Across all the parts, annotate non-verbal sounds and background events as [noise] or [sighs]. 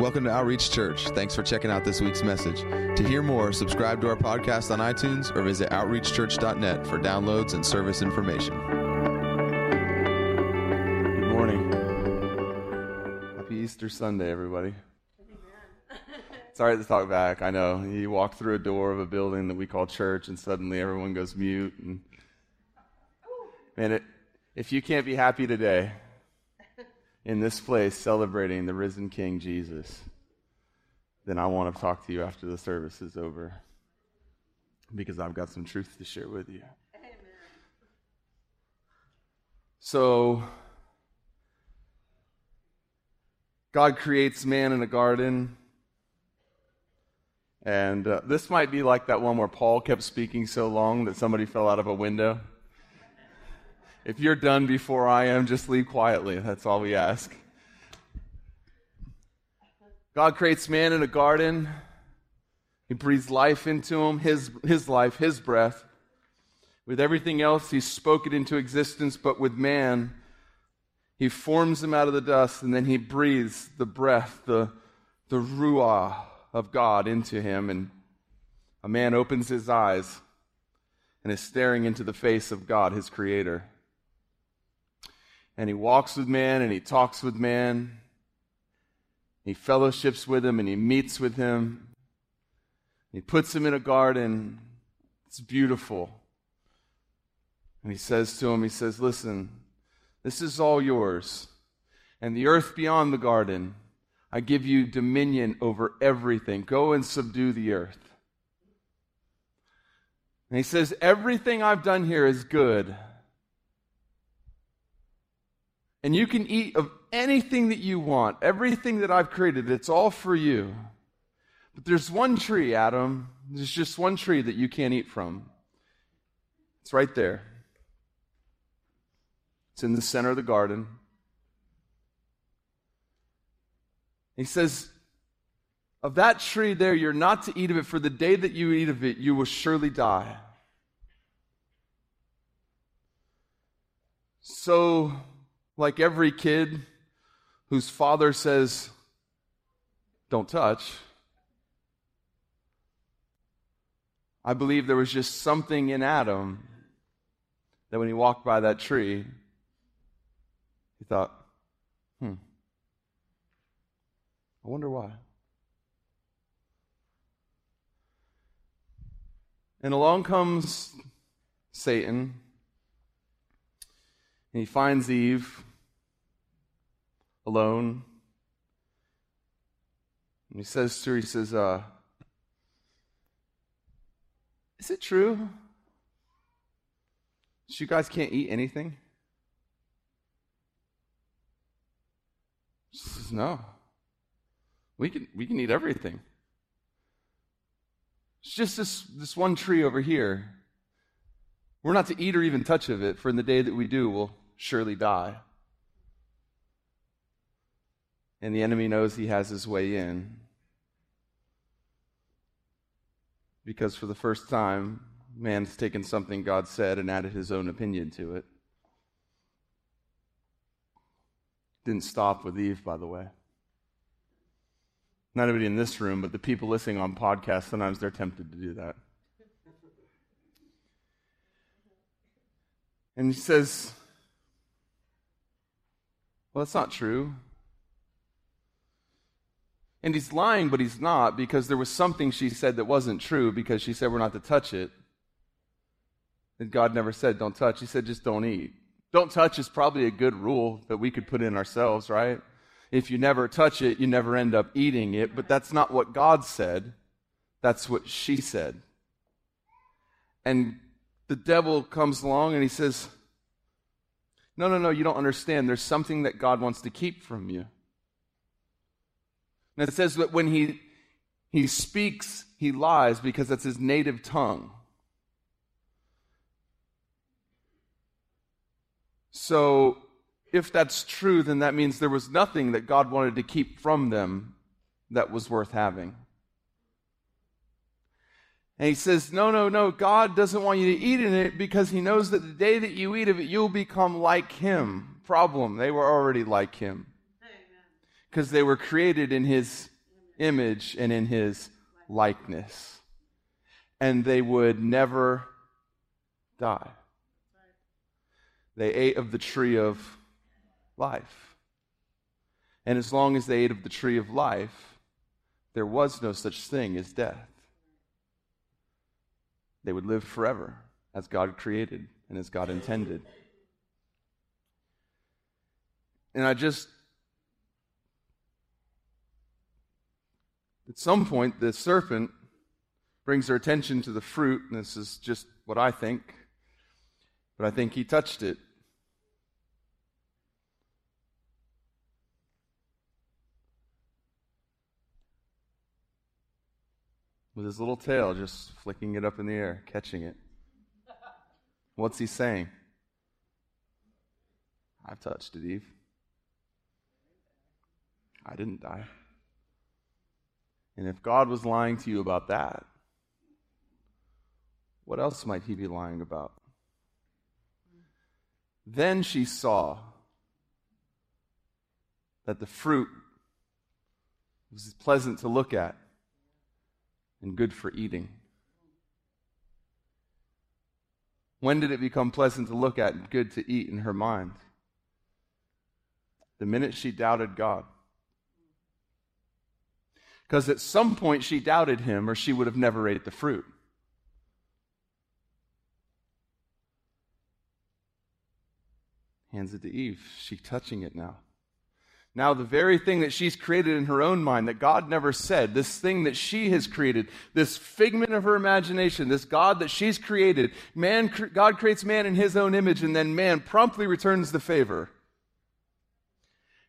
Welcome to Outreach Church. Thanks for checking out this week's message. To hear more, subscribe to our podcast on iTunes or visit outreachchurch.net for downloads and service information. Good morning. Happy Easter Sunday, everybody. It's all right to talk back. I know. You walk through a door of a building that we call church, and suddenly everyone goes mute. And man, it, if you can't be happy today, in this place celebrating the risen King Jesus, then I want to talk to you after the service is over because I've got some truth to share with you. Amen. So, God creates man in a garden. And uh, this might be like that one where Paul kept speaking so long that somebody fell out of a window. If you're done before I am, just leave quietly. That's all we ask. God creates man in a garden. He breathes life into him, his, his life, his breath. With everything else, he spoke it into existence, but with man, he forms him out of the dust and then he breathes the breath, the, the ruah of God into him. And a man opens his eyes and is staring into the face of God, his creator and he walks with man and he talks with man. He fellowships with him and he meets with him. He puts him in a garden. It's beautiful. And he says to him, He says, Listen, this is all yours. And the earth beyond the garden, I give you dominion over everything. Go and subdue the earth. And he says, Everything I've done here is good. And you can eat of anything that you want, everything that I've created, it's all for you. But there's one tree, Adam. There's just one tree that you can't eat from. It's right there. It's in the center of the garden. He says, Of that tree there, you're not to eat of it, for the day that you eat of it, you will surely die. So like every kid whose father says, Don't touch. I believe there was just something in Adam that when he walked by that tree, he thought, hmm, I wonder why. And along comes Satan, and he finds Eve alone. And he says to her, he says, uh, Is it true? You guys can't eat anything? She says, No. We can, we can eat everything. It's just this, this one tree over here. We're not to eat or even touch of it, for in the day that we do, we'll surely die and the enemy knows he has his way in. Because for the first time, man's taken something God said and added his own opinion to it. Didn't stop with Eve, by the way. Not everybody in this room, but the people listening on podcasts, sometimes they're tempted to do that. And he says, Well, that's not true. And he's lying, but he's not because there was something she said that wasn't true because she said we're not to touch it. And God never said don't touch. He said just don't eat. Don't touch is probably a good rule that we could put in ourselves, right? If you never touch it, you never end up eating it. But that's not what God said. That's what she said. And the devil comes along and he says, No, no, no, you don't understand. There's something that God wants to keep from you. And it says that when he, he speaks, he lies because that's his native tongue. So, if that's true, then that means there was nothing that God wanted to keep from them that was worth having. And he says, No, no, no, God doesn't want you to eat in it because he knows that the day that you eat of it, you'll become like him. Problem, they were already like him. Because they were created in his image and in his likeness. And they would never die. They ate of the tree of life. And as long as they ate of the tree of life, there was no such thing as death. They would live forever as God created and as God intended. And I just, at some point, the serpent brings her attention to the fruit, and this is just what I think, but I think he touched it. With his little tail just flicking it up in the air, catching it. What's he saying? I've touched it, Eve. I didn't die. And if God was lying to you about that, what else might he be lying about? Then she saw that the fruit was pleasant to look at and good for eating. When did it become pleasant to look at and good to eat in her mind? The minute she doubted God. Because at some point she doubted him, or she would have never ate the fruit. Hands it to Eve. She's touching it now. Now, the very thing that she's created in her own mind that God never said, this thing that she has created, this figment of her imagination, this God that she's created, man, God creates man in his own image, and then man promptly returns the favor.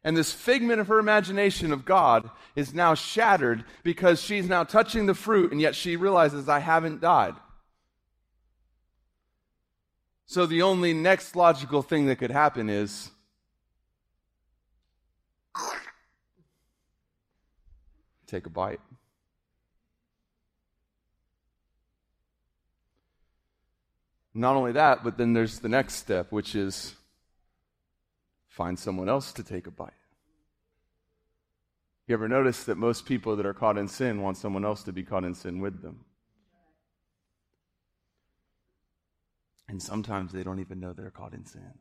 And this figment of her imagination of God is now shattered because she's now touching the fruit, and yet she realizes, I haven't died. So the only next logical thing that could happen is take a bite. Not only that, but then there's the next step, which is find someone else to take a bite. You ever notice that most people that are caught in sin want someone else to be caught in sin with them? And sometimes they don't even know they're caught in sin.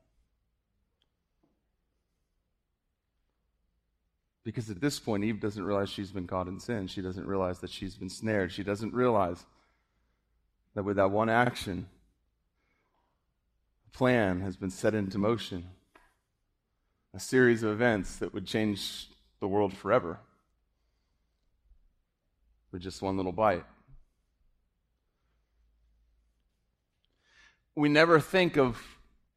Because at this point, Eve doesn't realize she's been caught in sin. She doesn't realize that she's been snared. She doesn't realize that with that one action, a plan has been set into motion. A series of events that would change the world forever with just one little bite. We never think of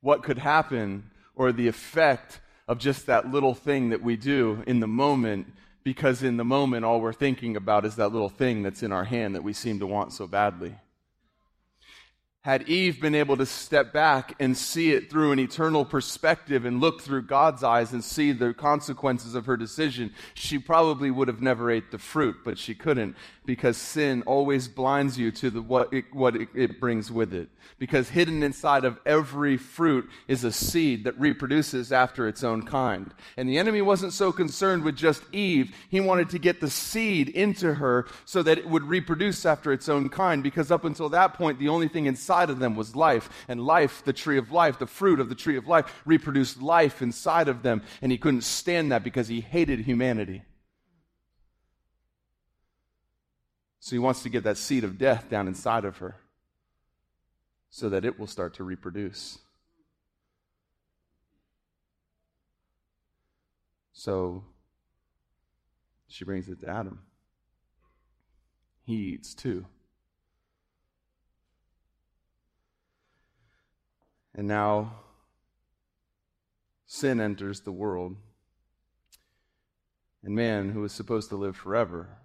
what could happen or the effect of just that little thing that we do in the moment because in the moment all we're thinking about is that little thing that's in our hand that we seem to want so badly. Had Eve been able to step back and see it through an eternal perspective and look through God's eyes and see the consequences of her decision, she probably would have never ate the fruit, but she couldn't because sin always blinds you to the, what, it, what it, it brings with it. Because hidden inside of every fruit is a seed that reproduces after its own kind. And the enemy wasn't so concerned with just Eve. He wanted to get the seed into her so that it would reproduce after its own kind. Because up until that point, the only thing inside of them was life. And life, the tree of life, the fruit of the tree of life, reproduced life inside of them. And he couldn't stand that because he hated humanity. So he wants to get that seed of death down inside of her so that it will start to reproduce. So she brings it to Adam. He eats too. And now sin enters the world. And man, who was supposed to live forever,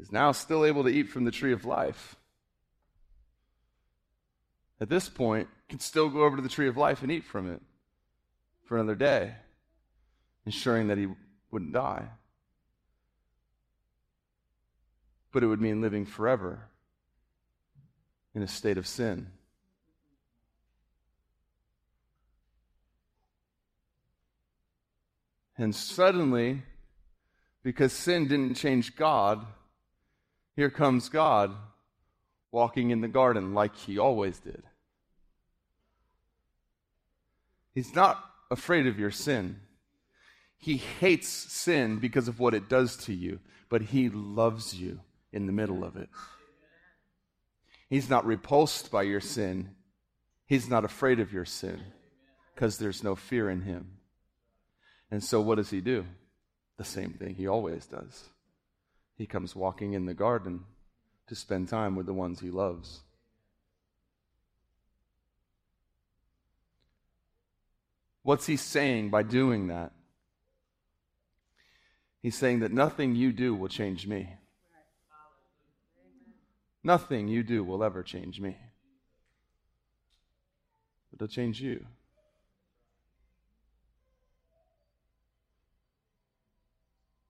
is now still able to eat from the tree of life. At this point, can still go over to the tree of life and eat from it for another day, ensuring that he wouldn't die. But it would mean living forever in a state of sin. And suddenly, because sin didn't change God, here comes God walking in the garden like he always did. He's not afraid of your sin. He hates sin because of what it does to you, but he loves you in the middle of it. He's not repulsed by your sin. He's not afraid of your sin because there's no fear in him. And so, what does he do? The same thing he always does. He comes walking in the garden to spend time with the ones he loves. What's he saying by doing that? He's saying that nothing you do will change me. Nothing you do will ever change me. But it'll change you.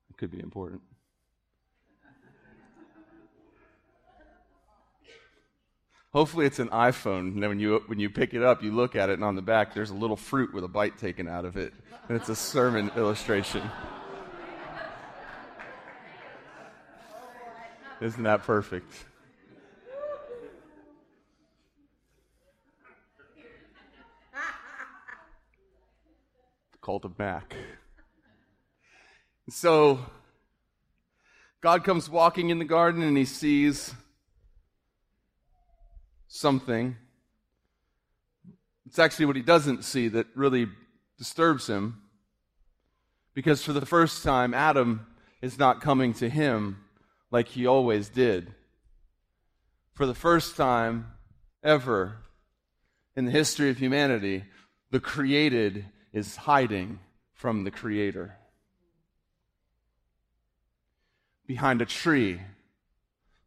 It could be important. Hopefully, it's an iPhone. And when you, when you pick it up, you look at it, and on the back, there's a little fruit with a bite taken out of it. And it's a sermon illustration. Isn't that perfect? The cult Mac. So, God comes walking in the garden and he sees something. It's actually what he doesn't see that really disturbs him. Because for the first time, Adam is not coming to him like he always did. For the first time ever in the history of humanity, the created is hiding from the creator. Behind a tree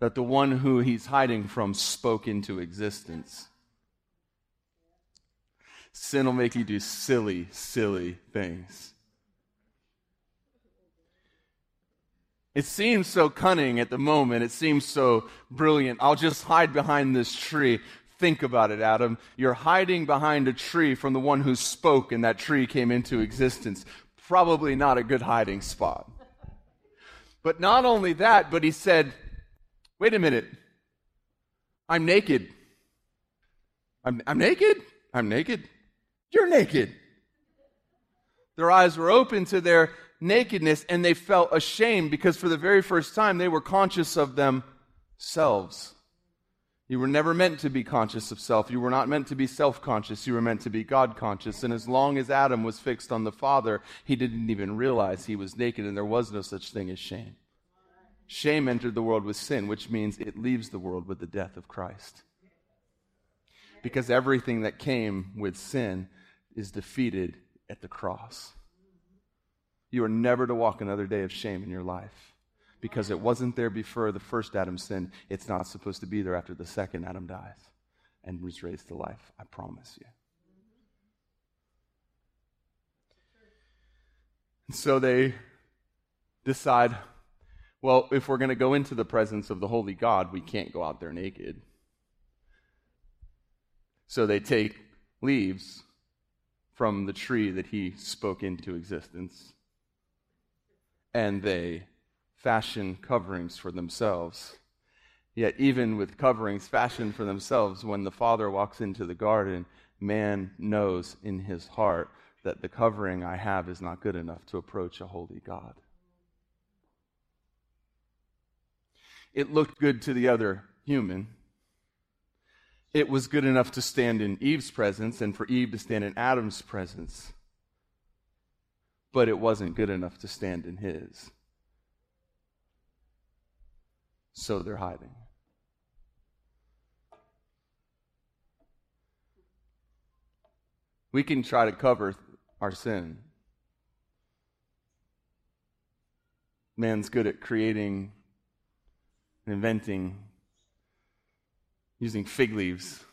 that the one who he's hiding from spoke into existence. Sin will make you do silly, silly things. It seems so cunning at the moment. It seems so brilliant. I'll just hide behind this tree. Think about it, Adam. You're hiding behind a tree from the one who spoke and that tree came into existence. Probably not a good hiding spot. But not only that, but he said, wait a minute. I'm naked. I'm, I'm naked? I'm naked. You're naked. Their eyes were open to their nakedness and they felt ashamed because for the very first time they were conscious of themselves. You were never meant to be conscious of self. You were not meant to be self conscious. You were meant to be God conscious. And as long as Adam was fixed on the Father, he didn't even realize he was naked and there was no such thing as shame. Shame entered the world with sin, which means it leaves the world with the death of Christ. Because everything that came with sin is defeated at the cross. You are never to walk another day of shame in your life because it wasn't there before the first Adam sinned. It's not supposed to be there after the second Adam dies and was raised to life. I promise you. And so they decide well, if we're going to go into the presence of the holy God, we can't go out there naked. So they take leaves from the tree that he spoke into existence and they fashion coverings for themselves. Yet, even with coverings fashioned for themselves, when the Father walks into the garden, man knows in his heart that the covering I have is not good enough to approach a holy God. It looked good to the other human. It was good enough to stand in Eve's presence and for Eve to stand in Adam's presence but it wasn't good enough to stand in his. So they're hiding. We can try to cover our sin. Man's good at creating, inventing, using fig leaves,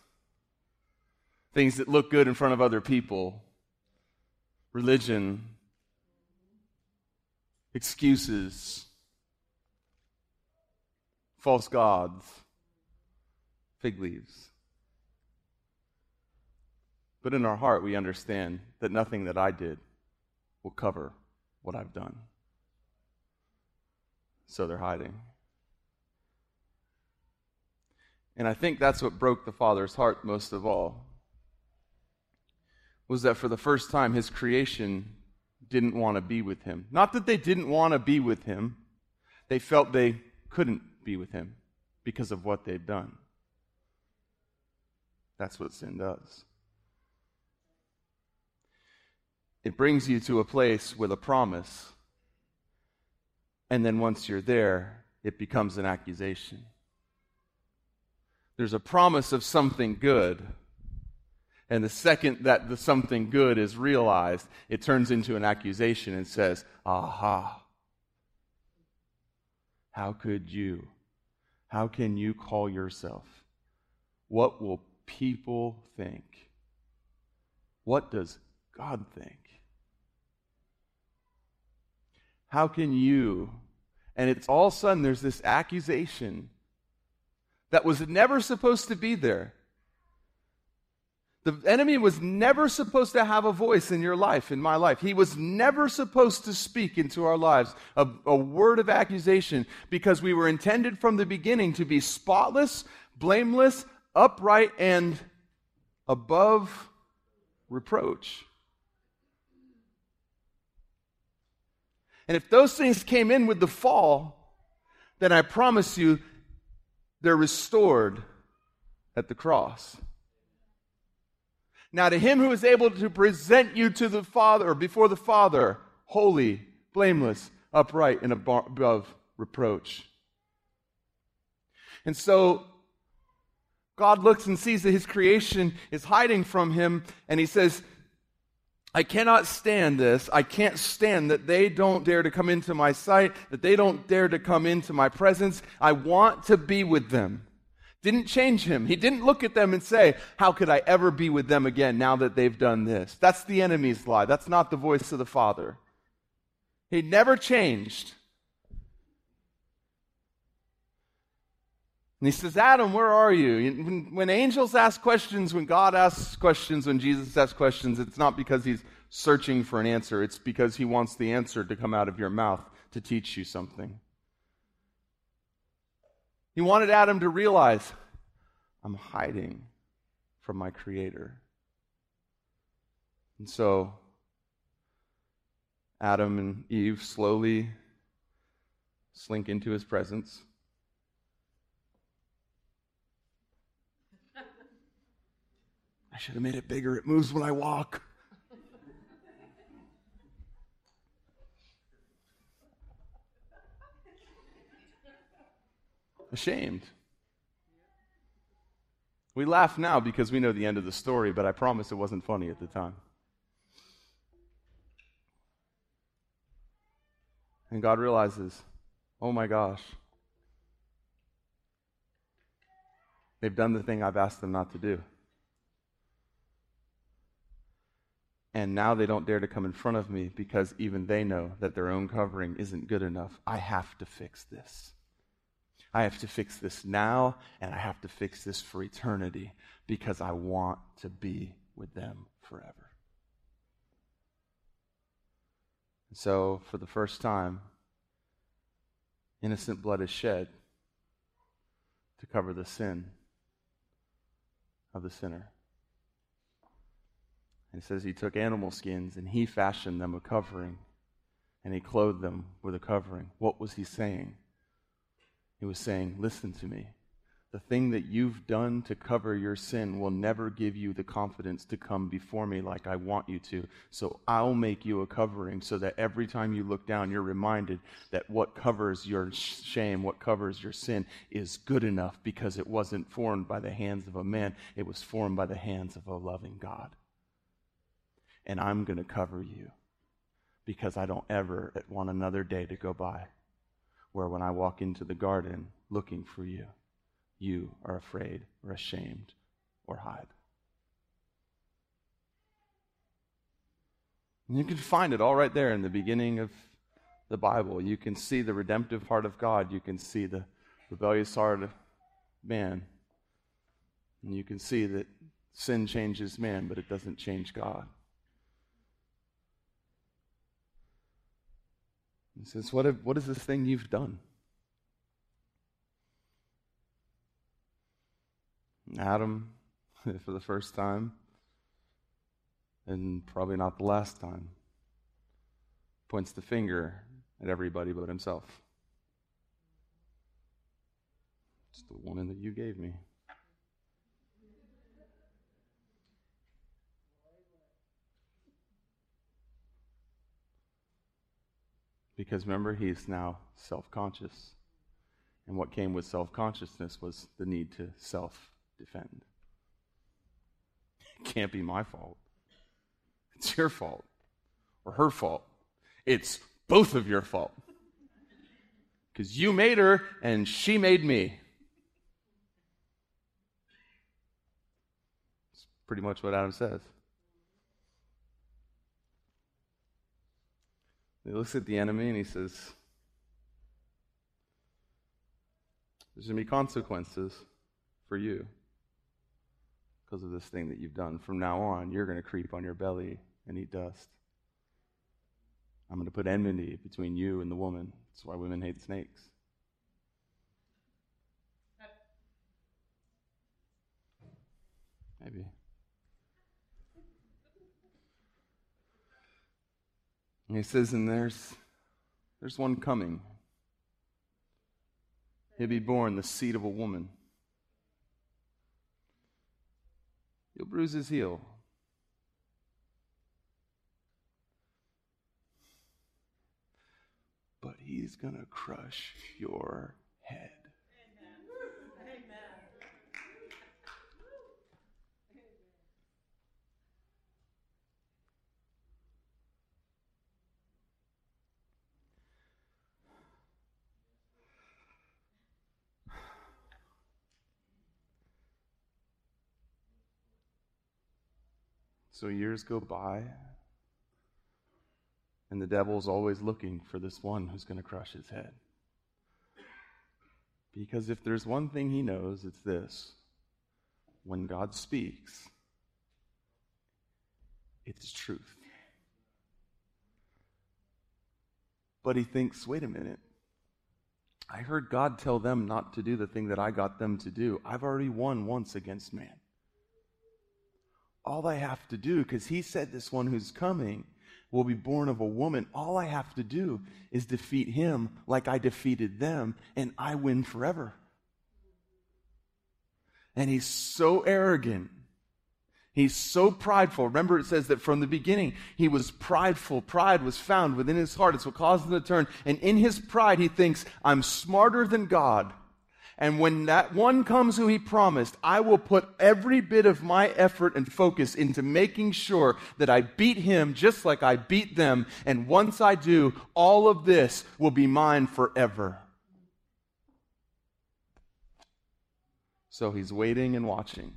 things that look good in front of other people, religion, excuses, false gods, fig leaves. But in our heart, we understand that nothing that I did will cover what I've done. So they're hiding. And I think that's what broke the Father's heart most of all. Was that for the first time his creation didn't want to be with him. Not that they didn't want to be with him, they felt they couldn't be with him because of what they'd done. That's what sin does. It brings you to a place with a promise. And then once you're there, it becomes an accusation. There's a promise of something good. And the second that the something good is realized, it turns into an accusation and says, Aha. How could you? How can you call yourself? What will people think? What does God think? How can you? And it's all of a sudden there's this accusation that was never supposed to be there. The enemy was never supposed to have a voice in your life, in my life. He was never supposed to speak into our lives a, a, word of accusation because we were intended from the beginning to be spotless, blameless, upright, and above reproach. And if those things came in with the fall, then I promise you they're restored at the cross. Now, to him who is able to present you to the Father, or before the Father, holy, blameless, upright, and above reproach. And so, God looks and sees that his creation is hiding from him, and he says, I cannot stand this. I can't stand that they don't dare to come into my sight, that they don't dare to come into my presence. I want to be with them. Didn't change him. He didn't look at them and say, How could I ever be with them again now that they've done this? That's the enemy's lie. That's not the voice of the Father. He never changed. And he says, Adam, where are you? When, when, angels ask questions, when God asks questions, when Jesus asks questions, it's not because he's searching for an answer. It's because he wants the answer to come out of your mouth to teach you something. He wanted Adam to realize, I'm hiding from my Creator. And so, Adam and Eve slowly slink into his presence. I should have made it bigger. It moves when I walk. Ashamed. We laugh now because we know the end of the story, but I promise it wasn't funny at the time. And God realizes, oh my gosh, they've done the thing I've asked them not to do. And now they don't dare to come in front of me because even they know that their own covering isn't good enough. I have to fix this. I have to fix this now, and I have to fix this for eternity because I want to be with them forever. And so, for the first time, innocent blood is shed to cover the sin of the sinner. It says he took animal skins and he fashioned them a covering and he clothed them with a covering. What was he saying? He was saying, Listen to me. The thing that you've done to cover your sin will never give you the confidence to come before me like I want you to. So I'll make you a covering so that every time you look down, you're reminded that what covers your shame, what covers your sin, is good enough because it wasn't formed by the hands of a man, it was formed by the hands of a loving God and I'm going to cover you because I don't ever want another day to go by where when I walk into the garden looking for you, you are afraid or ashamed or hide. And you can find it all right there in the beginning of the Bible. You can see the redemptive heart of God. You can see the rebellious heart of man. And you can see that sin changes man, but it doesn't change God. He says, What, have, what is this thing you've done? Adam, [laughs] for the first time, and probably not the last time, points the finger at everybody but himself. It's the woman that you gave me. Because remember, he's now self conscious. And what came with self consciousness was the need to self defend. It can't be my fault. It's your fault or her fault. It's both of your fault. Because you made her and she made me. It's pretty much what Adam says. He looks at the enemy and he says, There's going to be consequences for you because of this thing that you've done. From now on, you're going to creep on your belly and eat dust. I'm going to put enmity between you and the woman. That's why women hate snakes. Maybe. And he says, and there's, there's one coming. He'll be born the seed of a woman. He'll bruise his heel. But he's going to crush your head. So years go by, and the devil's always looking for this one who's going to crush his head. Because if there's one thing he knows, it's this when God speaks, it's truth. But he thinks, wait a minute. I heard God tell them not to do the thing that I got them to do. I've already won once against man all I have to do, because he said this one who's coming will be born of a woman, all I have to do is defeat him like I defeated them, and I win forever. And he's so arrogant. He's so prideful. Remember, it says that from the beginning, he was prideful. Pride was found within his heart. It's what caused him to turn. And in his pride, he thinks, I'm smarter than God. And when that one comes who he promised, I will put every bit of my effort and focus into making sure that I beat him just like I beat them. And once I do, all of this will be mine forever. So he's waiting and watching.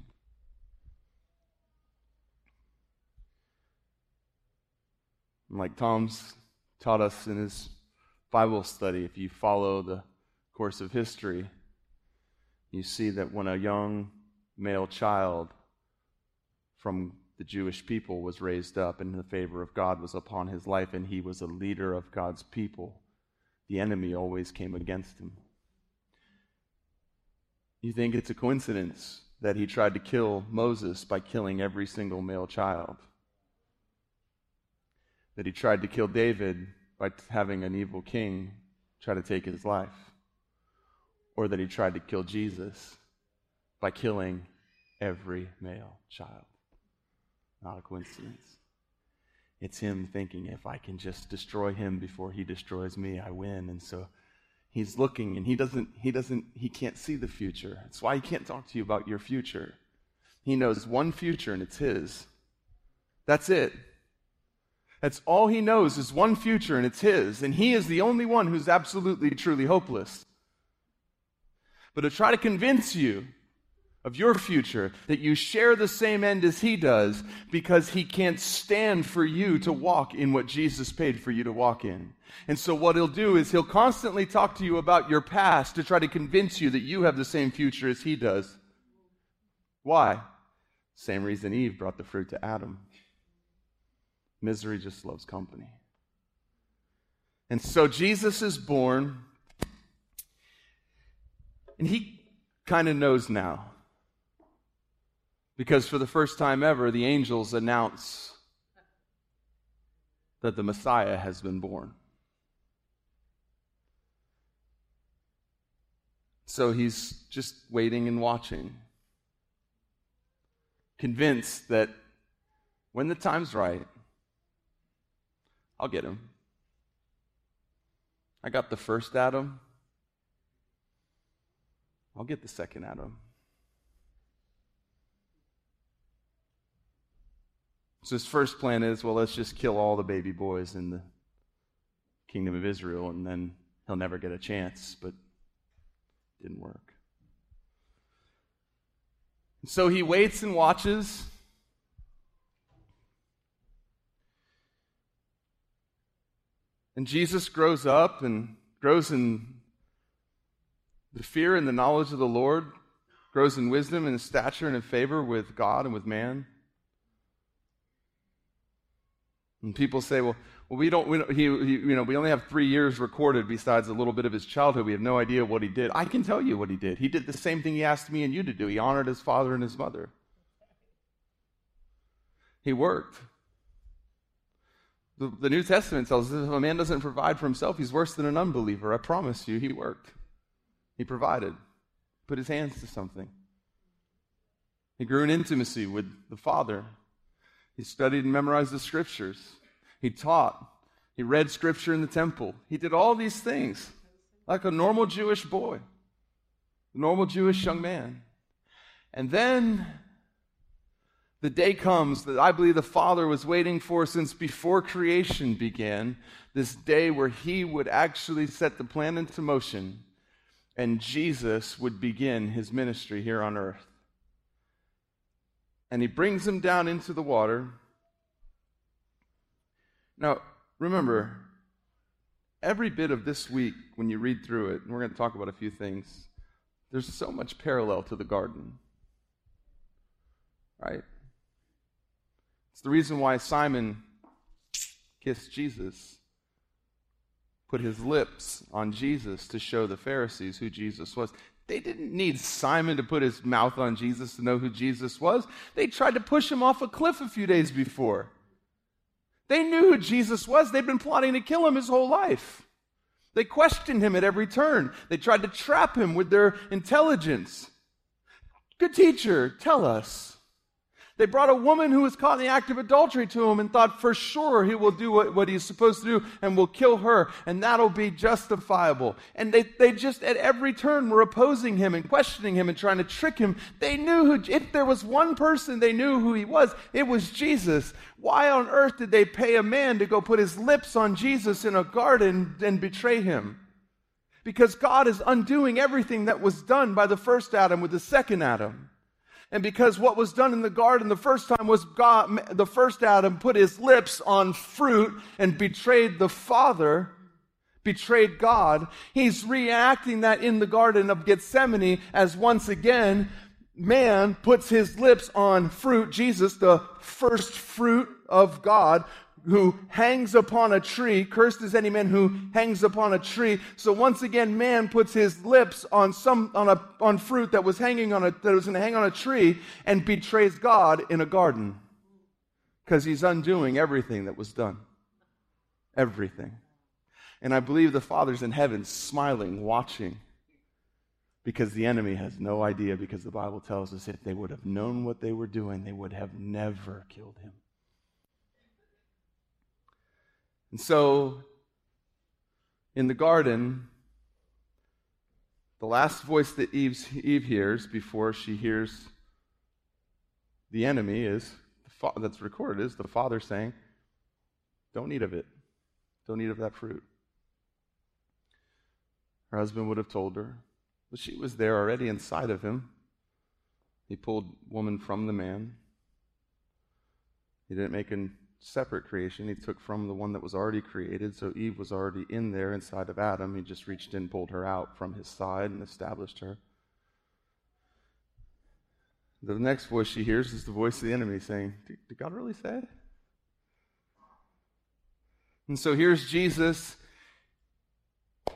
like Tom's taught us in his Bible study, if you follow the course of history, you see that when a young male child from the Jewish people was raised up and the favor of God was upon his life and he was a leader of God's people, the enemy always came against him. You think it's a coincidence that he tried to kill Moses by killing every single male child? That he tried to kill David by having an evil king try to take his life? Or that he tried to kill Jesus by killing every male child. Not a coincidence. It's him thinking, if I can just destroy him before he destroys me, I win. And so he's looking and he doesn't, he doesn't, he can't see the future. That's why he can't talk to you about your future. He knows one future and it's his. That's it. That's all he knows is one future and it's his. And he is the only one who's absolutely, truly hopeless but to try to convince you of your future, that you share the same end as he does, because he can't stand for you to walk in what Jesus paid for you to walk in. And so, what he'll do is he'll constantly talk to you about your past to try to convince you that you have the same future as he does. Why? Same reason Eve brought the fruit to Adam. Misery just loves company. And so Jesus is born, and he kind of knows now. Because for the first time ever, the angels announce that the Messiah has been born. So he's just waiting and watching, convinced that when the time's right, I'll get him. I got the first Adam. I'll get the second Adam. So his first plan is well, let's just kill all the baby boys in the kingdom of Israel, and then he'll never get a chance. But didn't work. And so he waits and watches. And Jesus grows up and grows in the fear and the knowledge of the Lord, grows in wisdom and stature and in favor with God and with man. And people say, well, well we don't, we don't he, he, you know, we only have three years recorded besides a little bit of his childhood. We have no idea what he did. I can tell you what he did. He did the same thing he asked me and you to do. He honored his father and his mother. He worked. The, the New Testament tells us if a man doesn't provide for himself, he's worse than an unbeliever. I promise you, he worked. He provided, put his hands to something. He grew in intimacy with the Father. He studied and memorized the scriptures. He taught. He read scripture in the temple. He did all these things like a normal Jewish boy, a normal Jewish young man. And then the day comes that I believe the Father was waiting for since before creation began, this day where He would actually set the plan into motion and Jesus would begin His ministry here on earth. And He brings him down into the water. Now, remember, every bit of this week, when you read through it, and we're going to talk about a few things, there's so much parallel to the garden. Right? It's the reason why Simon kissed Jesus, put his lips on Jesus to show the Pharisees who Jesus was. They didn't need Simon to put his mouth on Jesus to know who Jesus was. They tried to push him off a cliff a few days before. They knew who Jesus was. They'd been plotting to kill him his whole life. They questioned him at every turn. They tried to trap him with their intelligence. Good teacher, tell us. They brought a woman who was caught in the act of adultery to him and thought for sure he will do what, what he's supposed to do and will kill her, and that'll be justifiable. And they, they just at every turn were opposing him and questioning him and trying to trick him. They knew who, if there was one person they knew who he was, it was Jesus. Why on earth did they pay a man to go put his lips on Jesus in a garden and betray him? Because God is undoing everything that was done by the first Adam with the second Adam. And because what was done in the garden the first time was God, the first Adam put his lips on fruit and betrayed the Father, betrayed God, he's reacting that in the Garden of Gethsemane as once again man puts his lips on fruit, Jesus, the first fruit of God, who hangs upon a tree. Cursed is any man who hangs upon a tree. So once again, man puts his lips on some on a on fruit that was hanging on a that was going to hang on a tree and betrays God in a garden because he's undoing everything that was done. Everything. And I believe the Father's in heaven smiling, watching. Because the enemy has no idea, because the Bible tells us if they would have known what they were doing, they would have never killed him. And so, in the garden, the last voice that Eve's, Eve hears before she hears the enemy is fa- that's recorded is the father saying, "Don't eat of it. Don't eat of that fruit." Her husband would have told her, but she was there already inside of him. He pulled woman from the man. He didn't make an separate creation. He took from the one that was already created. So Eve was already in there inside of Adam. He just reached in, pulled her out from his side, and established her. The next voice she hears is the voice of the enemy saying, Did God really say? And so here's Jesus.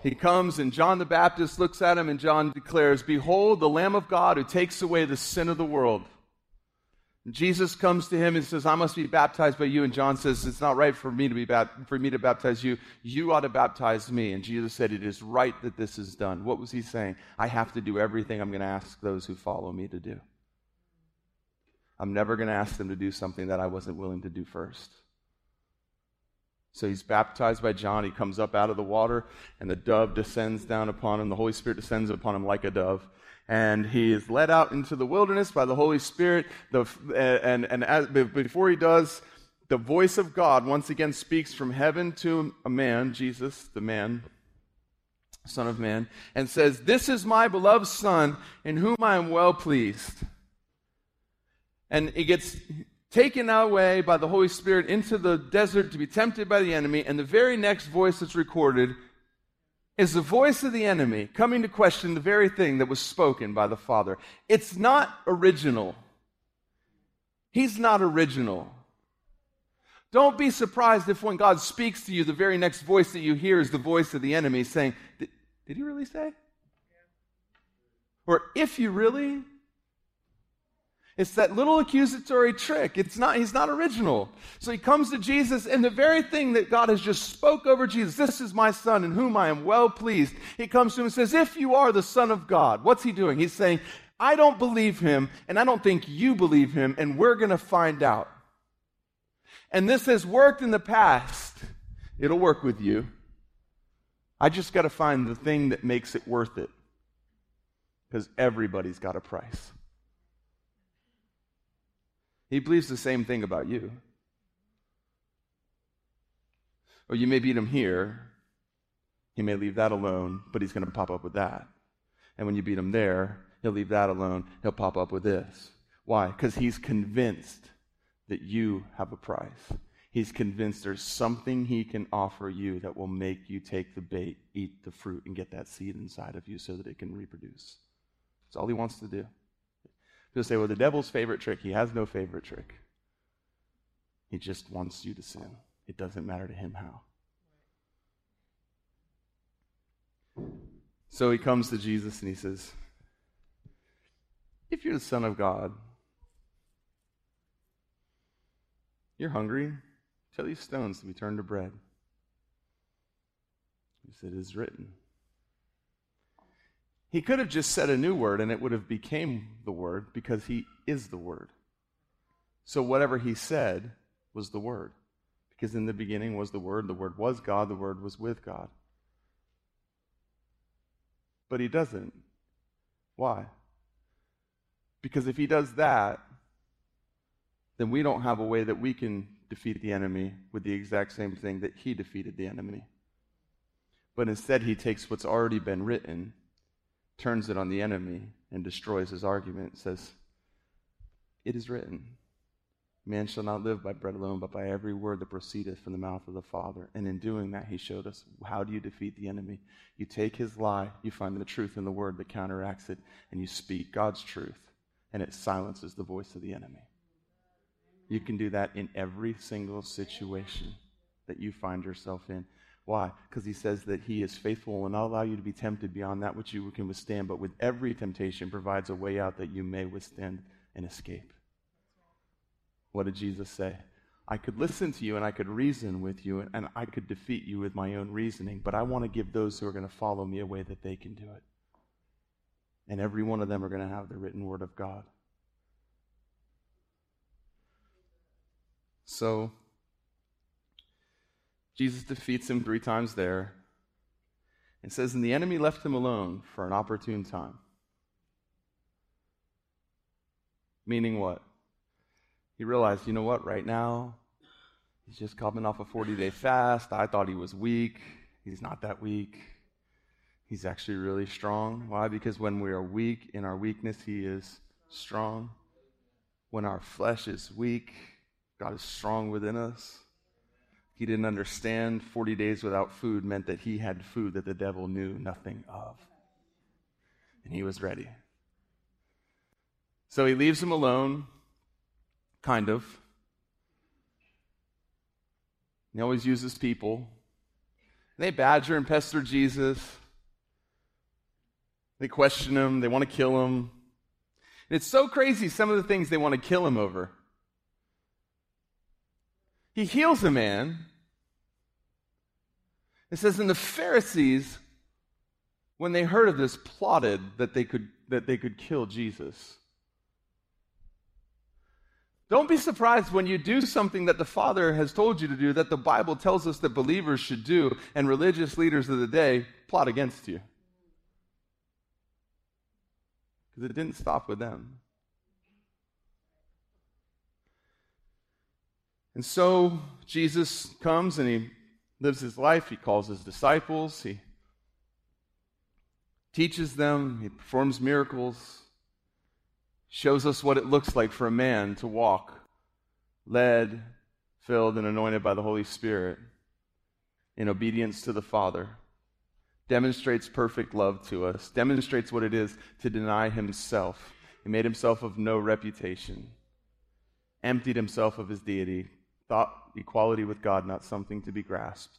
he comes and John the Baptist looks at him and John declares, Behold, the Lamb of God who takes away the sin of the world. Jesus comes to him and says, I must be baptized by you. And John says, It's not right for me to be for me to baptize you. You ought to baptize me. And Jesus said, It is right that this is done. What was he saying? I have to do everything I'm going to ask those who follow me to do. I'm never going to ask them to do something that I wasn't willing to do first. So he's baptized by John. He comes up out of the water, and the dove descends down upon him. The Holy Spirit descends upon him like a dove and he is led out into the wilderness by the Holy Spirit. The, uh, and, and as, before he does, the voice of God once again speaks from heaven to a man, Jesus, the man, Son of Man, and says, This is my beloved Son, in whom I am well pleased. And he gets taken away by the Holy Spirit into the desert to be tempted by the enemy, and the very next voice that's recorded is the voice of the enemy coming to question the very thing that was spoken by the Father. It's not original. He's not original. Don't be surprised if when God speaks to you, the very next voice that you hear is the voice of the enemy saying, Did, did he really say? Or if you really, it's that little accusatory trick. It's not, he's not original. So he comes to Jesus, and the very thing that God has just spoke over Jesus, this is my son in whom I am well pleased. He comes to him and says, If you are the Son of God, what's he doing? He's saying, I don't believe him, and I don't think you believe him, and we're going to find out. And this has worked in the past. It'll work with you. I just got to find the thing that makes it worth it. Because everybody's got a price. He believes the same thing about you. Or you may beat him here. He may leave that alone, but he's going to pop up with that. And when you beat him there, he'll leave that alone. He'll pop up with this. Why? Because he's convinced that you have a price. He's convinced there's something he can offer you that will make you take the bait, eat the fruit, and get that seed inside of you so that it can reproduce. That's all he wants to do. People say, well, the devil's favorite trick, he has no favorite trick. He just wants you to sin. It doesn't matter to him how. So he comes to Jesus and he says, If you're the Son of God, you're hungry, tell these stones to be turned to bread. He said, It is written. He could have just said a new word and it would have became the word because he is the word. So whatever he said was the word. Because in the beginning was the word, the word was God, the word was with God. But he doesn't. Why? Because if he does that, then we don't have a way that we can defeat the enemy with the exact same thing that he defeated the enemy. But instead, he takes what's already been written turns it on the enemy and destroys his argument, says, It is written, Man shall not live by bread alone, but by every word that proceedeth from the mouth of the Father. And in doing that, he showed us how do you defeat the enemy? You take his lie, you find the truth in the word that counteracts it, and you speak God's truth, and it silences the voice of the enemy. You can do that in every single situation that you find yourself in. Why? Because he says that he is faithful and will not allow you to be tempted beyond that which you can withstand, but with every temptation provides a way out that you may withstand and escape. What did Jesus say? I could listen to you and I could reason with you and, and I could defeat you with my own reasoning, but I want to give those who are going to follow me a way that they can do it. And every one of them are going to have the written word of God. So, Jesus defeats him three times there and says, And the enemy left him alone for an opportune time. Meaning what? He realized, you know what, right now, he's just coming off a 40 day fast. I thought he was weak. He's not that weak. He's actually really strong. Why? Because when we are weak, in our weakness, he is strong. When our flesh is weak, God is strong within us. He didn't understand 40 days without food meant that he had food that the devil knew nothing of. And he was ready. So he leaves him alone, kind of. He always uses people. They badger and pester Jesus. They question him. They want to kill him. And it's so crazy, some of the things they want to kill him over. He heals a man. It says, and the Pharisees, when they heard of this, plotted that they could, that they could kill Jesus. Don't be surprised when you do something that the Father has told you to do, that the Bible tells us that believers should do, and religious leaders of the day plot against you. Because it didn't stop with them. And so Jesus comes and he lives his life. He calls his disciples. He teaches them. He performs miracles. Shows us what it looks like for a man to walk led, filled, and anointed by the Holy Spirit in obedience to the Father demonstrates perfect love to us, demonstrates what it is to deny himself. He made himself of no reputation, emptied himself of his deity, thought equality with God not something to be grasped.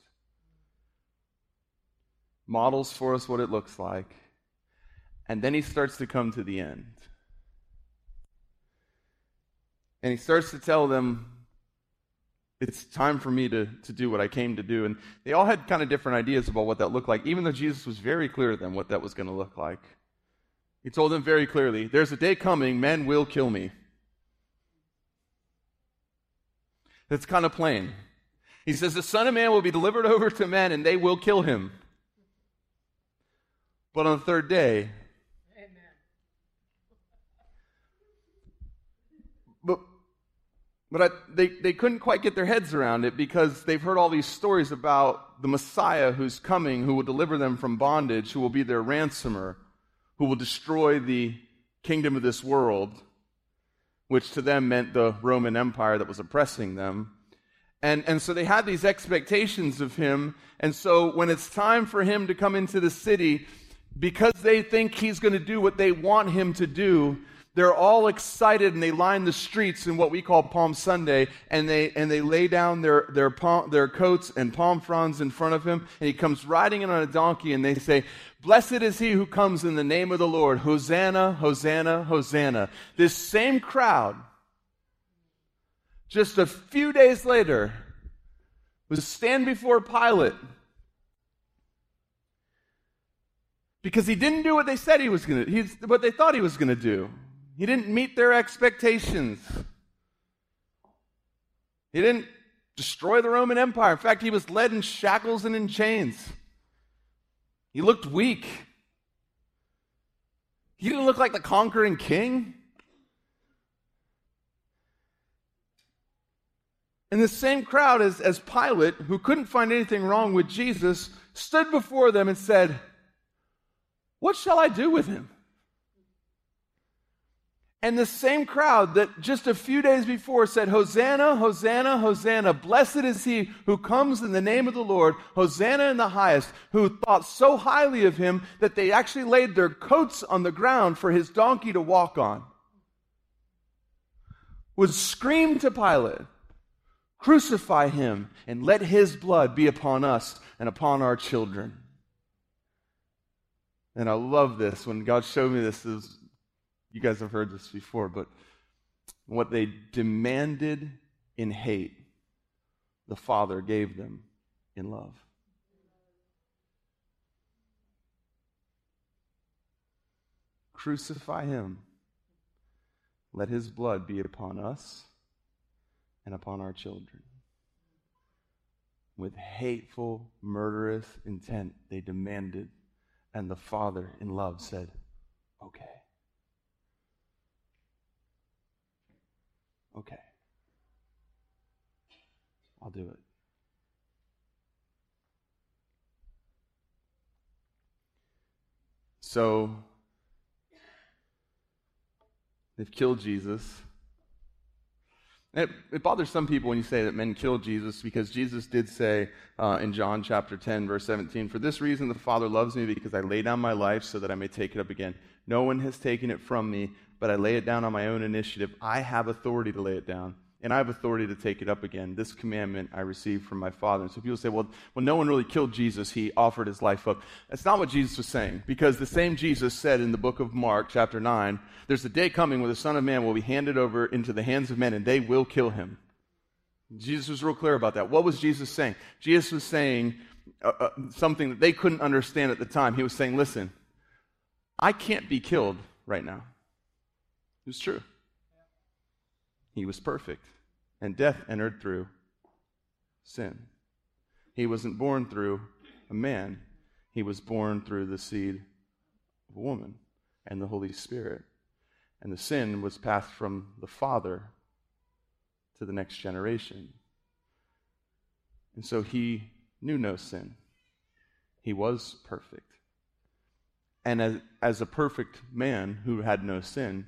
Models for us what it looks like. And then he starts to come to the end. And he starts to tell them it's time for me to, to do what I came to do. And they all had kind of different ideas about what that looked like, even though Jesus was very clear to them what that was going to look like. He told them very clearly there's a day coming, men will kill me. That's kind of plain. He says, The Son of Man will be delivered over to men, and they will kill him. But on the third day, But I, they, they couldn't quite get their heads around it because they've heard all these stories about the Messiah who's coming, who will deliver them from bondage, who will be their ransomer, who will destroy the kingdom of this world, which to them meant the Roman Empire that was oppressing them. And, and so they had these expectations of him. And so when it's time for him to come into the city, because they think he's going to do what they want him to do, they're all excited and they line the streets in what we call Palm Sunday and they, and they lay down their, their, palm, their coats and palm fronds in front of him. And he comes riding in on a donkey and they say, Blessed is he who comes in the name of the Lord. Hosanna, Hosanna, Hosanna. This same crowd, just a few days later, was stand before Pilate because he didn't do what they said he was going to, what they thought he was going to do. He didn't meet their expectations. He didn't destroy the Roman Empire. In fact, he was led in shackles and in chains. He looked weak. He didn't look like the conquering king. And the same crowd as, as Pilate, who couldn't find anything wrong with Jesus, stood before them and said, What shall I do with him? And the same crowd that just a few days before said, Hosanna, Hosanna, Hosanna, blessed is he who comes in the name of the Lord, Hosanna in the highest, who thought so highly of him that they actually laid their coats on the ground for his donkey to walk on, would scream to Pilate, Crucify him and let his blood be upon us and upon our children. And I love this. When God showed me this, this you guys have heard this before, but what they demanded in hate, the Father gave them in love. Crucify him. Let his blood be upon us and upon our children. With hateful, murderous intent, they demanded, and the Father, in love, said, Okay. Okay. I'll do it. So, they've killed Jesus. It, it, bothers some people when you say that men killed Jesus because Jesus did say uh, in John chapter 10, verse 17, For this reason the Father loves me because I lay down my life so that I may take it up again. No one has taken it from me, but I lay it down on my own initiative. I have authority to lay it down, and I have authority to take it up again. This commandment I received from my Father. And so people say, well, well, no one really killed Jesus. He offered his life up. That's not what Jesus was saying, because the same Jesus said in the book of Mark, chapter 9, there's a day coming where the Son of Man will be handed over into the hands of men, and they will kill him. Jesus was real clear about that. What was Jesus saying? Jesus was saying uh, uh, something that they couldn't understand at the time. He was saying, listen, I can't be killed right now. It was true. He was perfect, and death entered through sin. He wasn't born through a man, he was born through the seed of a woman and the Holy Spirit. And the sin was passed from the Father to the next generation. And so he knew no sin. He was perfect. And as, as a perfect man who had no sin,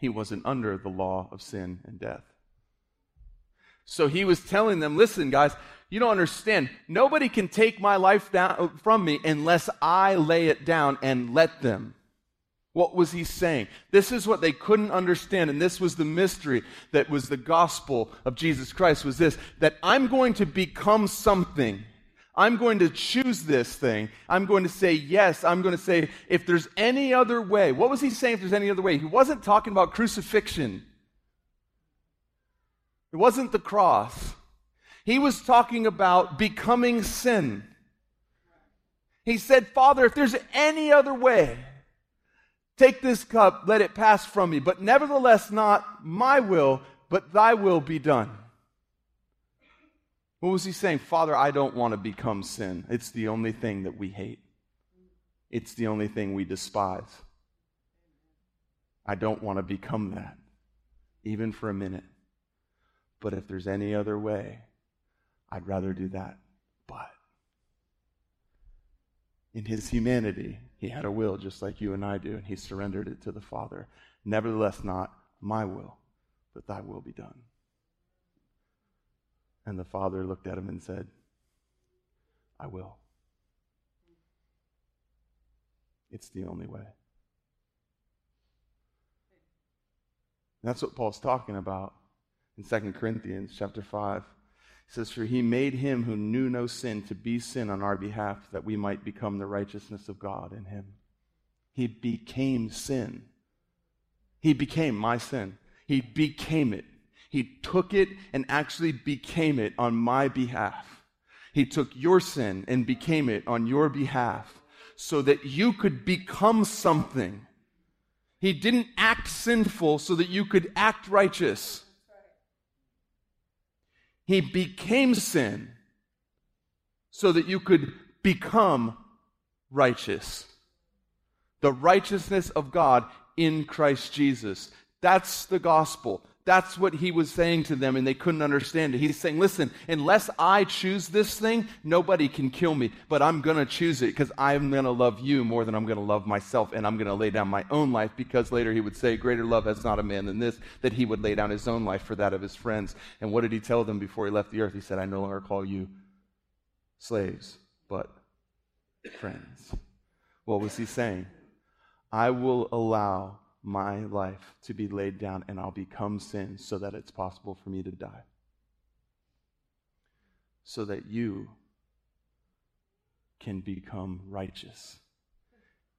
he wasn't under the law of sin and death. So he was telling them, listen, guys, you don't understand. Nobody can take my life down uh, from me unless I lay it down and let them. What was he saying? This is what they couldn't understand, and this was the mystery that was the gospel of Jesus Christ was this that I'm going to become something I'm going to choose this thing. I'm going to say yes. I'm going to say, if there's any other way. What was he saying if there's any other way? He wasn't talking about crucifixion, it wasn't the cross. He was talking about becoming sin. He said, Father, if there's any other way, take this cup, let it pass from me. But nevertheless, not my will, but thy will be done. What was he saying? Father, I don't want to become sin. It's the only thing that we hate, it's the only thing we despise. I don't want to become that, even for a minute. But if there's any other way, I'd rather do that. But in his humanity, he had a will just like you and I do, and he surrendered it to the Father. Nevertheless, not my will, but thy will be done. And the father looked at him and said, I will. It's the only way. that's what Paul's talking about in 2 Corinthians chapter 5. He says, For he made him who knew no sin to be sin on our behalf, that we might become the righteousness of God in him. He became sin. He became my sin. He became it. He took it and actually became it on my behalf. He took your sin and became it on your behalf so that you could become something. He didn't act sinful so that you could act righteous. He became sin so that you could become righteous. The righteousness of God in Christ Jesus. That's the gospel. That's what he was saying to them, and they couldn't understand it. He's saying, Listen, unless I choose this thing, nobody can kill me, but I'm going to choose it because I'm going to love you more than I'm going to love myself, and I'm going to lay down my own life because later he would say, Greater love has not a man than this, that he would lay down his own life for that of his friends. And what did he tell them before he left the earth? He said, I no longer call you slaves, but friends. What was he saying? I will allow my life to be laid down and I'll become sin so that it's possible for me to die. So that you can become righteous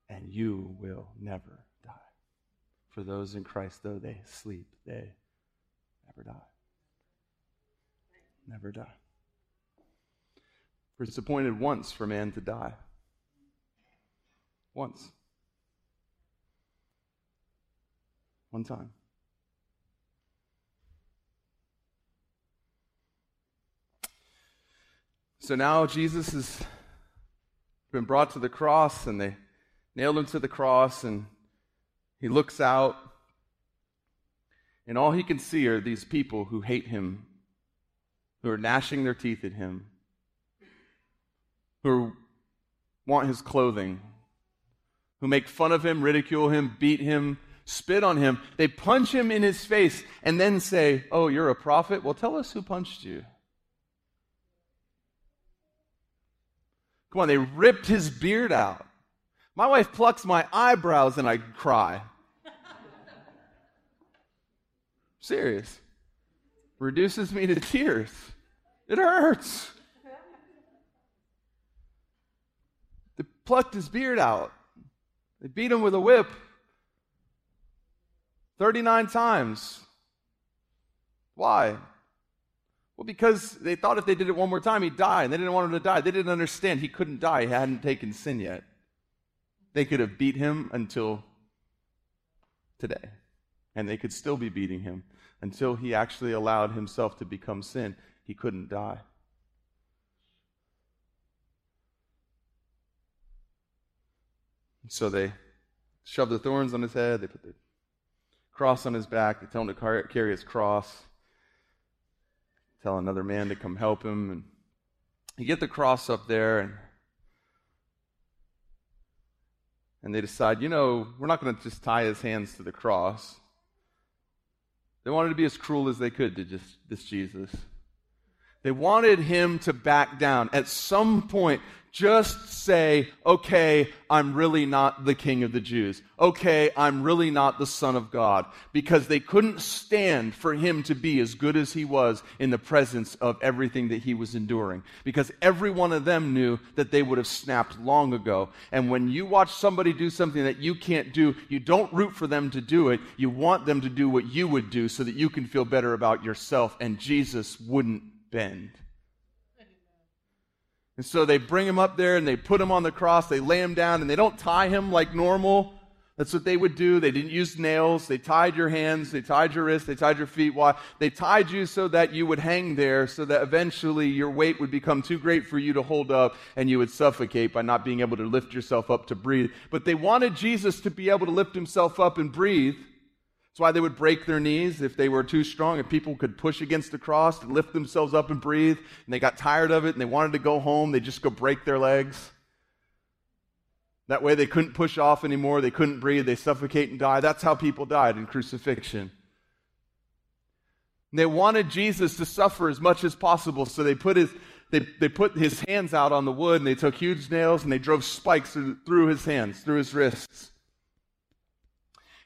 and you will never die. For those in Christ, though they sleep, they never die. Never die. For it's appointed once for man to die. Once. One time. So now Jesus has been brought to the cross, and they nailed him to the cross, and he looks out, and all he can see are these people who hate him, who are gnashing their teeth at him, who want his clothing, who make fun of him, ridicule him, beat him, spit on him, they punch him in his face, and then say, Oh, you're a prophet? Well, tell us who punched you. Come on, they ripped his beard out. My wife plucks my eyebrows and I cry. [laughs] Serious. reduces me to tears. It hurts. They plucked his beard out. They beat him with a whip 39 times. Why? Well, because they thought if they did it one more time, he'd die, and they didn't want him to die. They didn't understand he couldn't die. He hadn't taken sin yet. They could have beat him until today, and they could still be beating him until he actually allowed himself to become sin. He couldn't die. So they shoved the thorns on his head, they put the cross on his back, they tell him to carry his cross tell another man to come help him. And you get the cross up there, and, and they decide, you know, we're not going to just tie his hands to the cross. They wanted to be as cruel as they could to just this Jesus. They wanted him to back down. At some point, just say, okay, I'm really not the king of the Jews. Okay, I'm really not the son of God. Because they couldn't stand for him to be as good as he was in the presence of everything that he was enduring. Because every one of them knew that they would have snapped long ago. And when you watch somebody do something that you can't do, you don't root for them to do it. You want them to do what you would do so that you can feel better about yourself. And Jesus wouldn't bend. And so they bring him up there and they put him on the cross, they lay him down, and they don't tie him like normal. That's what they would do. They didn't use nails. They tied your hands, they tied your wrists, they tied your feet. Why? They tied you so that you would hang there, so that eventually your weight would become too great for you to hold up and you would suffocate by not being able to lift yourself up to breathe. But they wanted Jesus to be able to lift himself up and breathe. That's why they would break their knees if they were too strong. If people could push against the cross and lift themselves up and breathe, and they got tired of it and they wanted to go home, they just go break their legs. That way they couldn't push off anymore, they couldn't breathe, they suffocate and die. That's how people died in crucifixion. And they wanted Jesus to suffer as much as possible, so they put his they, they put his hands out on the wood and they took huge nails and they drove spikes through his hands, through his wrists.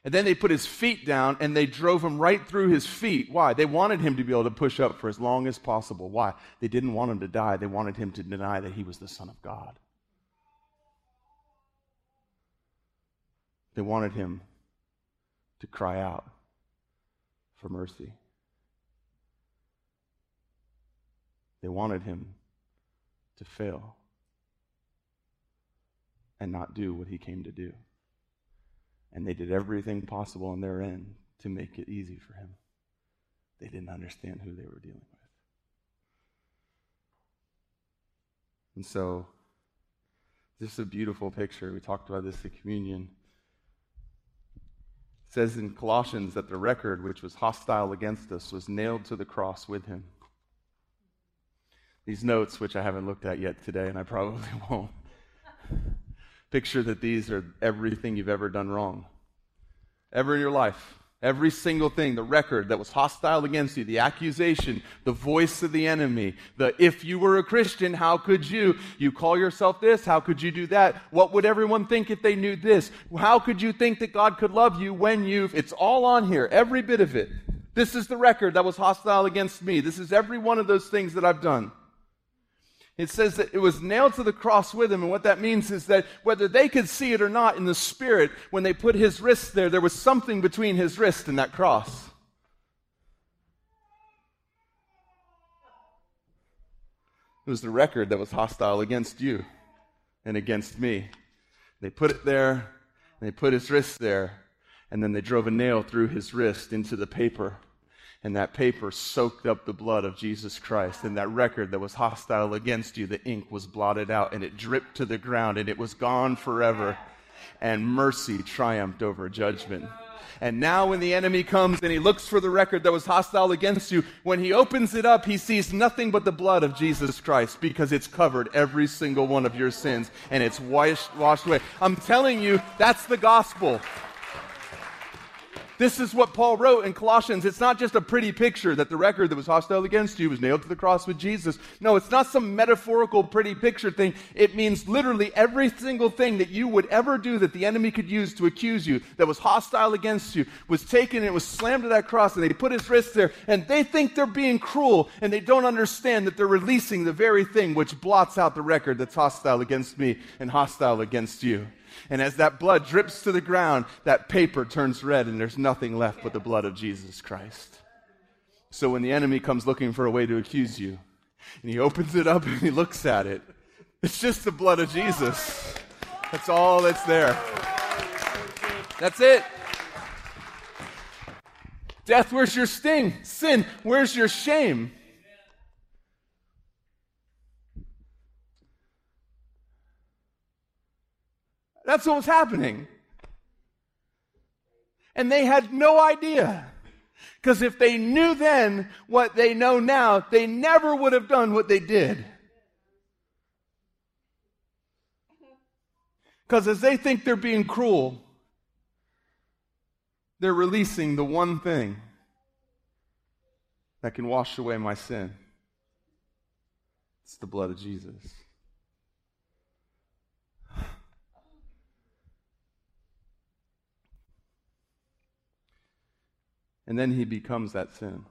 And then they put his feet down and they drove him right through his feet. Why? They wanted him to be able to push up for as long as possible. Why? They didn't want him to die. They wanted him to deny that he was the Son of God. They wanted him to cry out for mercy. They wanted him to fail and not do what he came to do. And they did everything possible on their end to make it easy for him. They didn't understand who they were dealing with. And so, this is a beautiful picture. We talked about this at communion. It says in Colossians that the record which was hostile against us was nailed to the cross with him. These notes, which I haven't looked at yet today, and I probably [laughs] won't, Picture that these are everything you've ever done wrong. Ever in your life. Every single thing, the record that was hostile against you, the accusation, the voice of the enemy, the if you were a Christian, how could you? You call yourself this, how could you do that? What would everyone think if they knew this? How could you think that God could love you when you've, it's all on here, every bit of it. This is the record that was hostile against me. This is every one of those things that I've done. It says that it was nailed to the cross with him. And what that means is that whether they could see it or not in the spirit, when they put his wrist there, there was something between his wrist and that cross. It was the record that was hostile against you and against me. They put it there, they put his wrist there, and then they drove a nail through his wrist into the paper and that paper soaked up the blood of Jesus Christ. And that record that was hostile against you, the ink was blotted out and it dripped to the ground and it was gone forever. And mercy triumphed over judgment. And now, when the enemy comes and he looks for the record that was hostile against you, when he opens it up, he sees nothing but the blood of Jesus Christ because it's covered every single one of your sins and it's washed, washed away. I'm telling you, that's the gospel. This is what Paul wrote in Colossians. It's not just a pretty picture that the record that was hostile against you was nailed to the cross with Jesus. No, it's not some metaphorical pretty picture thing. It means literally every single thing that you would ever do that the enemy could use to accuse you that was hostile against you was taken and it was slammed to that cross and they put his wrist there and they think they're being cruel and they don't understand that they're releasing the very thing which blots out the record that's hostile against me and hostile against you. And as that blood drips to the ground, that paper turns red and there's nothing left but the blood of Jesus Christ. So when the enemy comes looking for a way to accuse you, and he opens it up [laughs] and he looks at it, it's just the blood of Jesus. That's all that's there. That's it. Death, where's your sting? Sin, where's your shame? That's what was happening. And they had no idea. Because if they knew then what they know now, they never would have done what they did. Because as they think they're being cruel, they're releasing the one thing that can wash away my sin. It's the blood of Jesus. And then he becomes that sin.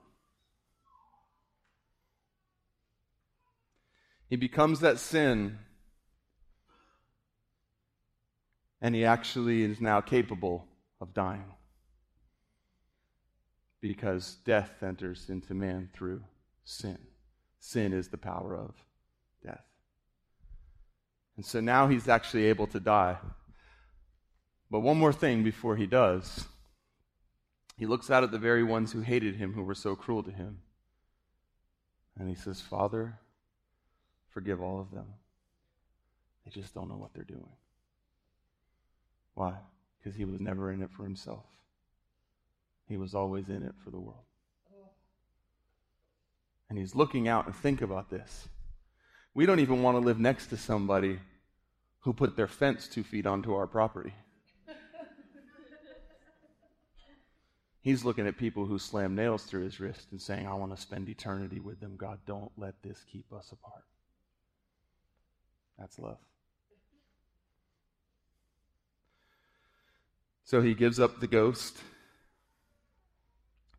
He becomes that sin, and he actually is now capable of dying because death enters into man through sin. Sin is the power of death. And so now he's actually able to die. But one more thing before he does. He looks out at the very ones who hated him, who were so cruel to him. And he says, Father, forgive all of them. They just don't know what they're doing. Why? Because he was never in it for himself, he was always in it for the world. And he's looking out and think about this. We don't even want to live next to somebody who put their fence two feet onto our property. He's looking at people who slam nails through his wrist and saying, I want to spend eternity with them. God, don't let this keep us apart. That's love. So he gives up the ghost,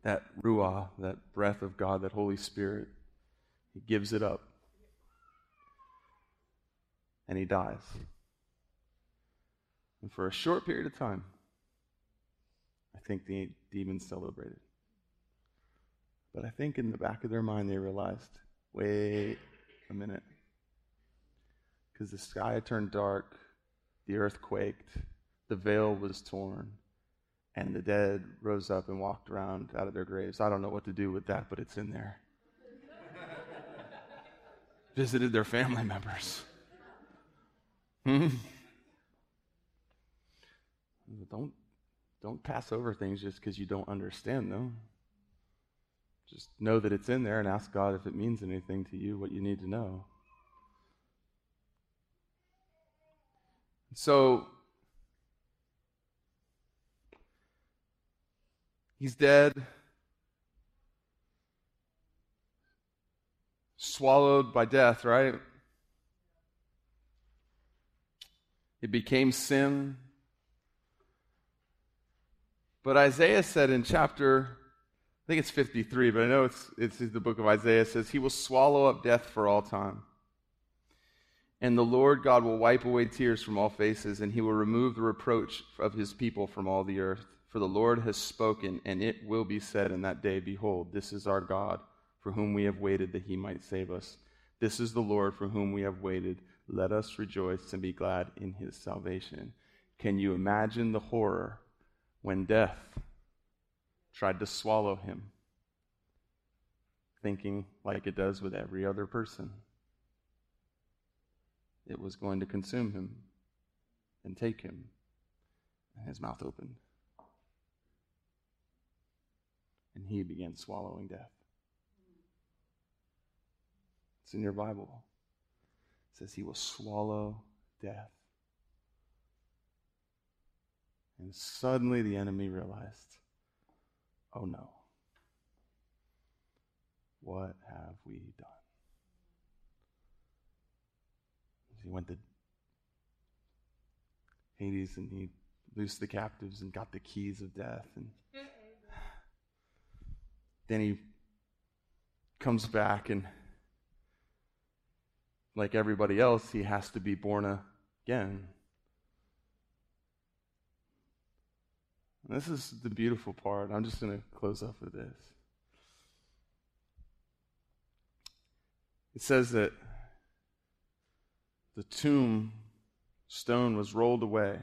that ruah, that breath of God, that Holy Spirit. He gives it up. And he dies. And for a short period of time, I think the demons celebrated. But I think in the back of their mind they realized wait a minute. Because the sky turned dark, the earth quaked, the veil was torn, and the dead rose up and walked around out of their graves. I don't know what to do with that, but it's in there. [laughs] Visited their family members. Hmm? Don't don't pass over things just because you don't understand them. Just know that it's in there and ask God if it means anything to you, what you need to know. So, he's dead, swallowed by death, right? It became sin. But Isaiah said in chapter, I think it's 53, but I know it's, it's the book of Isaiah, says, He will swallow up death for all time. And the Lord God will wipe away tears from all faces, and he will remove the reproach of his people from all the earth. For the Lord has spoken, and it will be said in that day, Behold, this is our God, for whom we have waited that he might save us. This is the Lord for whom we have waited. Let us rejoice and be glad in his salvation. Can you imagine the horror when death tried to swallow him, thinking like it does with every other person. It was going to consume him and take him. And his mouth opened. And he began swallowing death. It's in your Bible. It says he will swallow death. And suddenly the enemy realized oh no. What have we done? He went to Hades and he loosed the captives and got the keys of death. And [sighs] then he comes back and, like everybody else, he has to be born again. And this is the beautiful part. I'm just going to close up with this. It says that the tomb stone was rolled away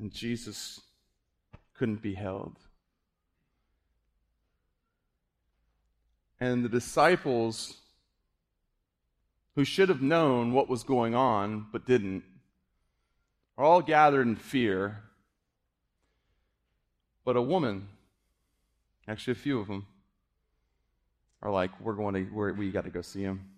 and Jesus couldn't be held. And the disciples, who should have known what was going on but didn't, are all gathered in fear. But a woman, actually a few of them, are like, "We're going to, we're, we got to go see him.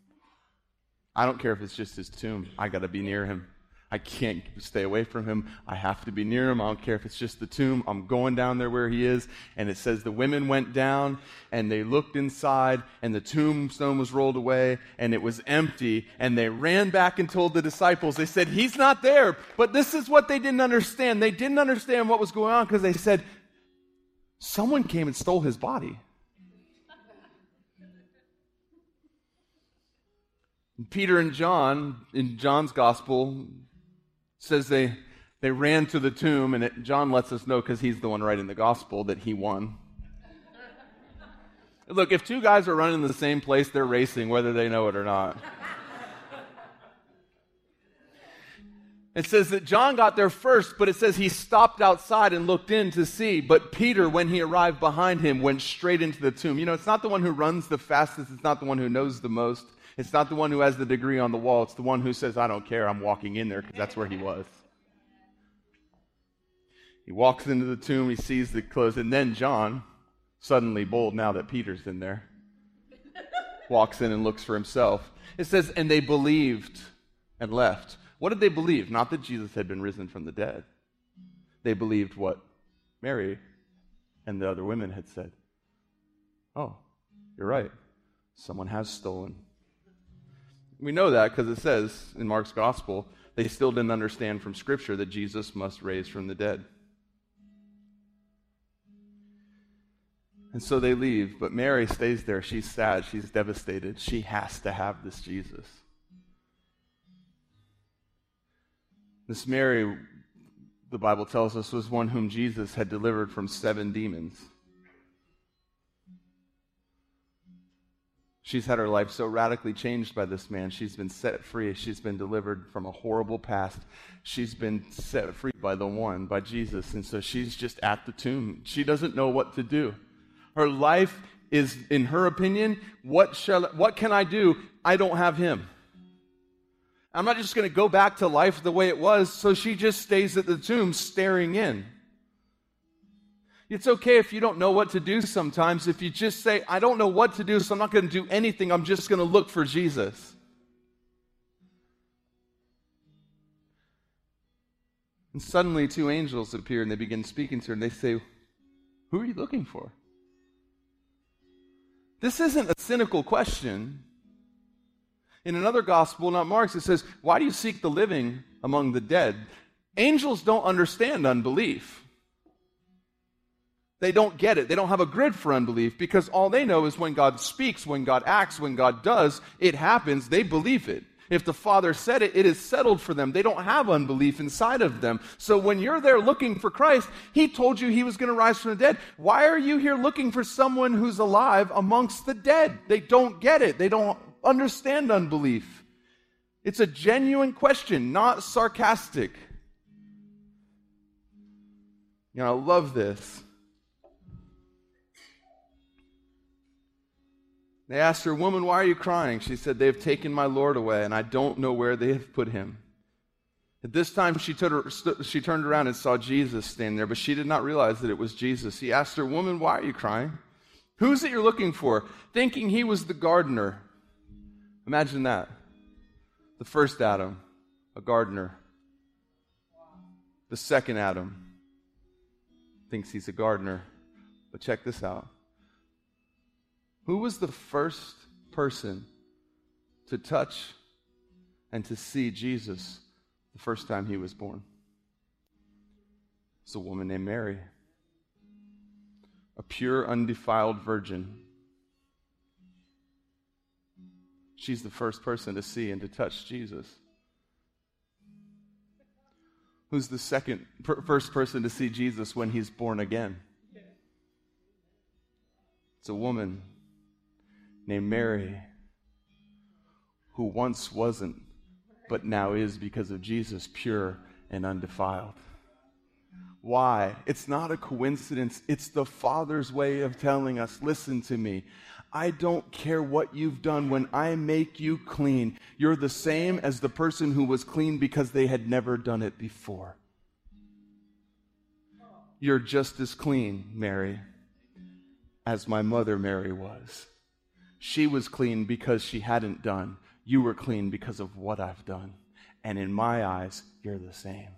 I don't care if it's just his tomb. I got to be near him." I can't stay away from him. I have to be near him. I don't care if it's just the tomb. I'm going down there where he is. And it says the women went down and they looked inside and the tombstone was rolled away and it was empty. And they ran back and told the disciples, they said, He's not there. But this is what they didn't understand. They didn't understand what was going on because they said, Someone came and stole his body. Peter and John, in John's gospel, says they, they ran to the tomb, and it, John lets us know because he's the one writing the gospel that he won. Look, if two guys are running the same place, they're racing whether they know it or not. It says that John got there first, but it says he stopped outside and looked in to see. But Peter, when he arrived behind him, went straight into the tomb. You know, it's not the one who runs the fastest, it's not the one who knows the most. It's not the one who has the degree on the wall, it's the one who says, I don't care, I'm walking in there because that's where he was. He walks into the tomb, he sees the clothes, and then John, suddenly bold now that Peter's in there, walks in and looks for himself. It says, and they believed and left. What did they believe? Not that Jesus had been risen from the dead. They believed what Mary and the other women had said. Oh, you're right. Someone has stolen we know that because it says in Mark's gospel, they still didn't understand from Scripture that Jesus must raise from the dead. And so they leave, but Mary stays there. She's sad. She's devastated. She has to have this Jesus. This Mary, the Bible tells us, was one whom Jesus had delivered from seven demons. She's had her life so radically changed by this man. She's been set free. She's been delivered from a horrible past. She's been set free by the one, by Jesus. And so she's just at the tomb. She doesn't know what to do. Her life is, in her opinion, what, shall, what can I do? I don't have him. I'm not just going to go back to life the way it was. So she just stays at the tomb staring in. It's okay if you don't know what to do sometimes. If you just say, I don't know what to do, so I'm not going to do anything, I'm just going to look for Jesus. And suddenly, two angels appear and they begin speaking to her, and they say, Who are you looking for? This isn't a cynical question. In another gospel, not Mark's, it says, Why do you seek the living among the dead? Angels don't understand unbelief. They don't get it. They don't have a grid for unbelief because all they know is when God speaks, when God acts, when God does, it happens. They believe it. If the Father said it, it is settled for them. They don't have unbelief inside of them. So when you're there looking for Christ, He told you He was going to rise from the dead. Why are you here looking for someone who's alive amongst the dead? They don't get it. They don't understand unbelief. It's a genuine question, not sarcastic. You know, I love this. They asked her, Woman, why are you crying? She said, They have taken my Lord away, and I don't know where they have put him. At this time, she, she turned around and saw Jesus standing there, but she did not realize that it was Jesus. He asked her, Woman, why are you crying? Who is it you're looking for? Thinking he was the gardener. Imagine that. The first Adam, a gardener. The second Adam thinks he's a gardener. But check this out. Who was the first person to touch and to see Jesus the first time he was born? It's a woman named Mary, a pure, undefiled virgin. She's the first person to see and to touch Jesus. Who's the second, first person to see Jesus when he's born again? It's a woman named Mary who once wasn't, but now is because of Jesus, pure and undefiled. Why? It's not a coincidence. It's the Father's way of telling us listen to me. I don't care what you've done when I make you clean. You're the same as the person who was clean because they had never done it before. You're just as clean, Mary, as my mother Mary was. She was clean because she hadn't done. You were clean because of what I've done. And in my eyes, you're the same.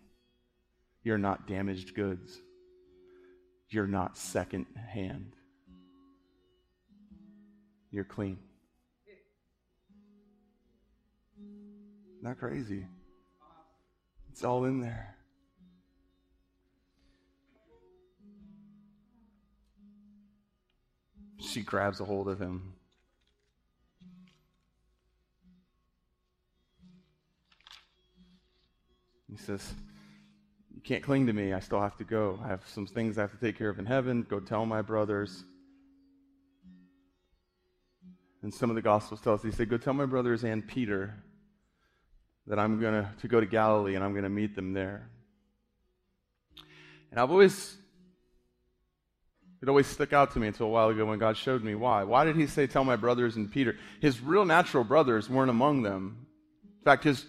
You're not damaged goods. You're not second hand. You're clean. Not crazy. It's all in there. She grabs a hold of him. He says, You can't cling to me. I still have to go. I have some things I have to take care of in heaven. Go tell my brothers. And some of the Gospels tell us, he said, Go tell my brothers and Peter that I'm going to, go to Galilee and I'm going to meet them there. And I've always, it always stuck out to me until a while ago when God showed me why. Why did he say, Tell my brothers and Peter? His real natural brothers weren't among them. In fact, his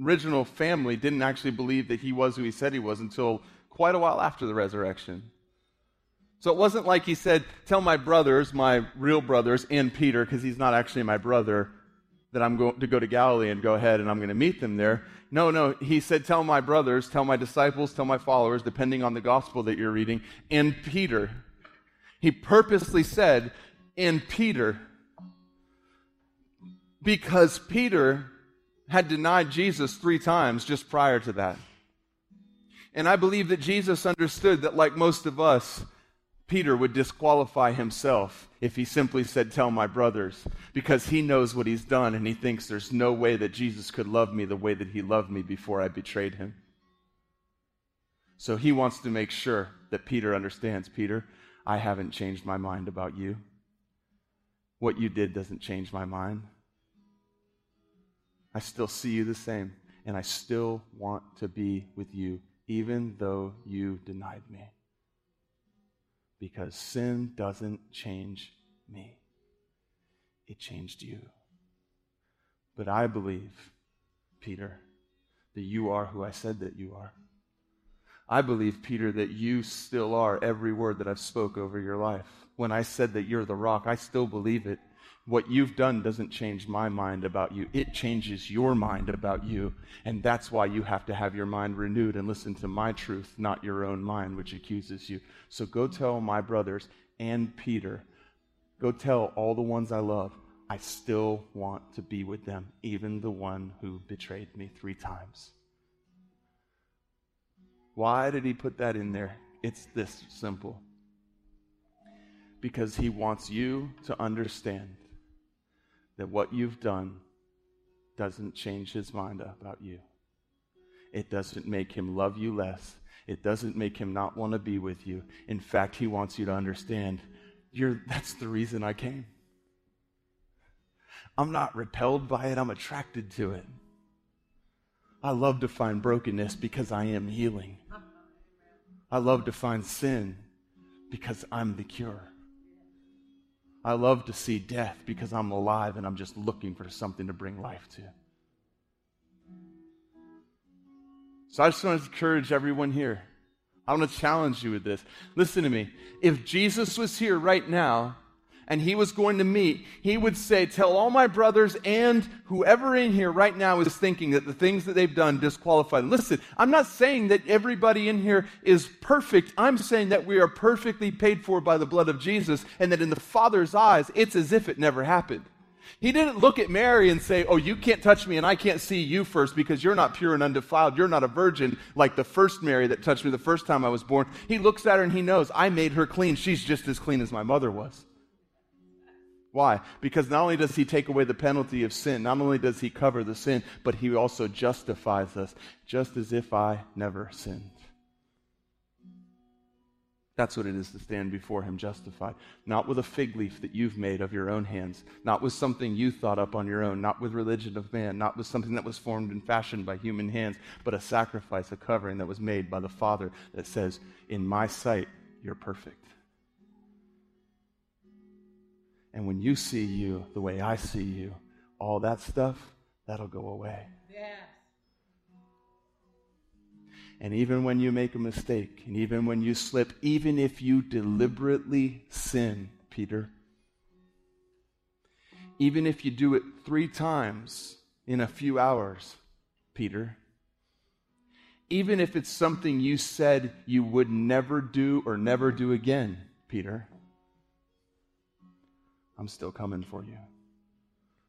original family didn't actually believe that he was who he said he was until quite a while after the resurrection. So it wasn't like he said, Tell my brothers, my real brothers, and Peter, because he's not actually my brother, that I'm going to go to Galilee and go ahead and I'm going to meet them there. No, no. He said, Tell my brothers, tell my disciples, tell my followers, depending on the gospel that you're reading, and Peter. He purposely said, and Peter. Because Peter had denied Jesus three times just prior to that. And I believe that Jesus understood that, like most of us, Peter would disqualify himself if he simply said, Tell my brothers, because he knows what he's done and he thinks there's no way that Jesus could love me the way that he loved me before I betrayed him. So he wants to make sure that Peter understands Peter, I haven't changed my mind about you. What you did doesn't change my mind. I still see you the same, and I still want to be with you, even though you denied me because sin doesn't change me, it changed you. But I believe, Peter, that you are who I said that you are. I believe, Peter, that you still are every word that I've spoke over your life. When I said that you're the rock, I still believe it what you've done doesn't change my mind about you. It changes your mind about you. And that's why you have to have your mind renewed and listen to my truth, not your own mind, which accuses you. So go tell my brothers and Peter, go tell all the ones I love, I still want to be with them, even the one who betrayed me three times. Why did he put that in there? It's this simple. Because he wants you to understand that what you've done doesn't change his mind about you. It doesn't make him love you less. It doesn't make him not want to be with you. In fact, he wants you to understand you're, that's the reason I came. I'm not repelled by it, I'm attracted to it. I love to find brokenness because I am healing. I love to find sin because I'm the cure. I love to see death because I'm alive and I'm just looking for something to bring life to. So I just want to encourage everyone here. I want to challenge you with this. Listen to me. If Jesus was here right now and he was going to meet, he would say, Tell all my brothers and whoever in here right now is thinking that the things that they've done disqualify them. Listen, I'm not saying that everybody in here is perfect. I'm saying that we are perfectly paid for by the blood of Jesus, and that in the Father's eyes, it's as if it never happened. He didn't look at Mary and say, Oh, you can't touch me and I can't see you first because you're not pure and undefiled. You're not a virgin like the first Mary that touched me the first time I was born. He looks at her and he knows, I made her clean. She's just as clean as my mother was. Why? Because not only does he take away the penalty of sin, not only does he cover the sin, but he also justifies us, just as if I never sinned. That's what it is to stand before Him justified. Not with a fig leaf that you've made of your own hands, not with something you thought up on your own, not with religion of man, not with something that was formed and fashioned by human hands, but a sacrifice, a covering that was made by the Father that says, In my sight, you're perfect. And when you see you the way I see you, all that stuff, that'll go away. Yeah. And even when you make a mistake, and even when you slip, even if you deliberately sin, Peter, even if you do it three times in a few hours, Peter, even if it's something you said you would never do or never do again, Peter, I'm still coming for you.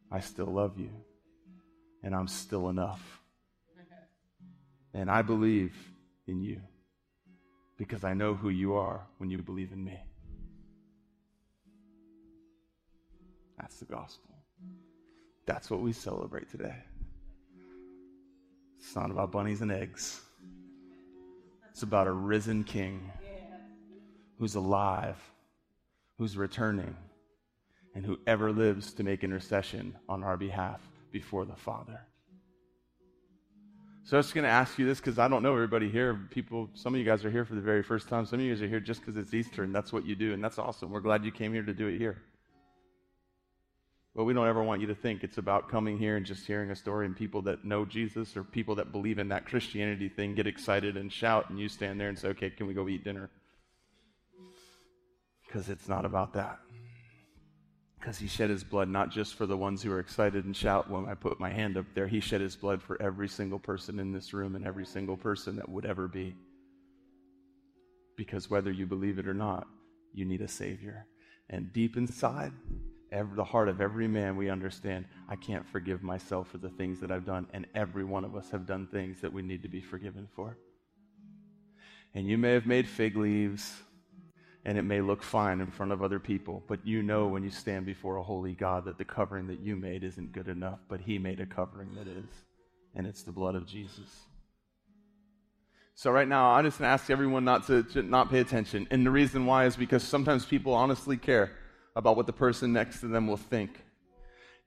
I still love you. And I'm still enough. And I believe in you because I know who you are when you believe in me. That's the gospel. That's what we celebrate today. It's not about bunnies and eggs. It's about a risen king who's alive, who's returning, and who ever lives to make intercession on our behalf before the Father. So I was going to ask you this because I don't know everybody here. People, some of you guys are here for the very first time. Some of you guys are here just because it's Easter and that's what you do, and that's awesome. We're glad you came here to do it here. But we don't ever want you to think it's about coming here and just hearing a story and people that know Jesus or people that believe in that Christianity thing get excited and shout, and you stand there and say, okay, can we go eat dinner? Because it's not about that because he shed his blood not just for the ones who are excited and shout when I put my hand up there. He shed his blood for every single person in this room and every single person that would ever be. Because whether you believe it or not, you need a Savior. And deep inside, every, the heart of every man, we understand I can't forgive myself for the things that I've done. And every one of us have done things that we need to be forgiven for. And you may have made fig leaves and it may look fine in front of other people, but you know when you stand before a holy God that the covering that you made isn't good enough, but He made a covering that is, and it's the blood of Jesus. So right now, I'm just gonna ask everyone not to, to not pay attention, and the reason why is because sometimes people honestly care about what the person next to them will think.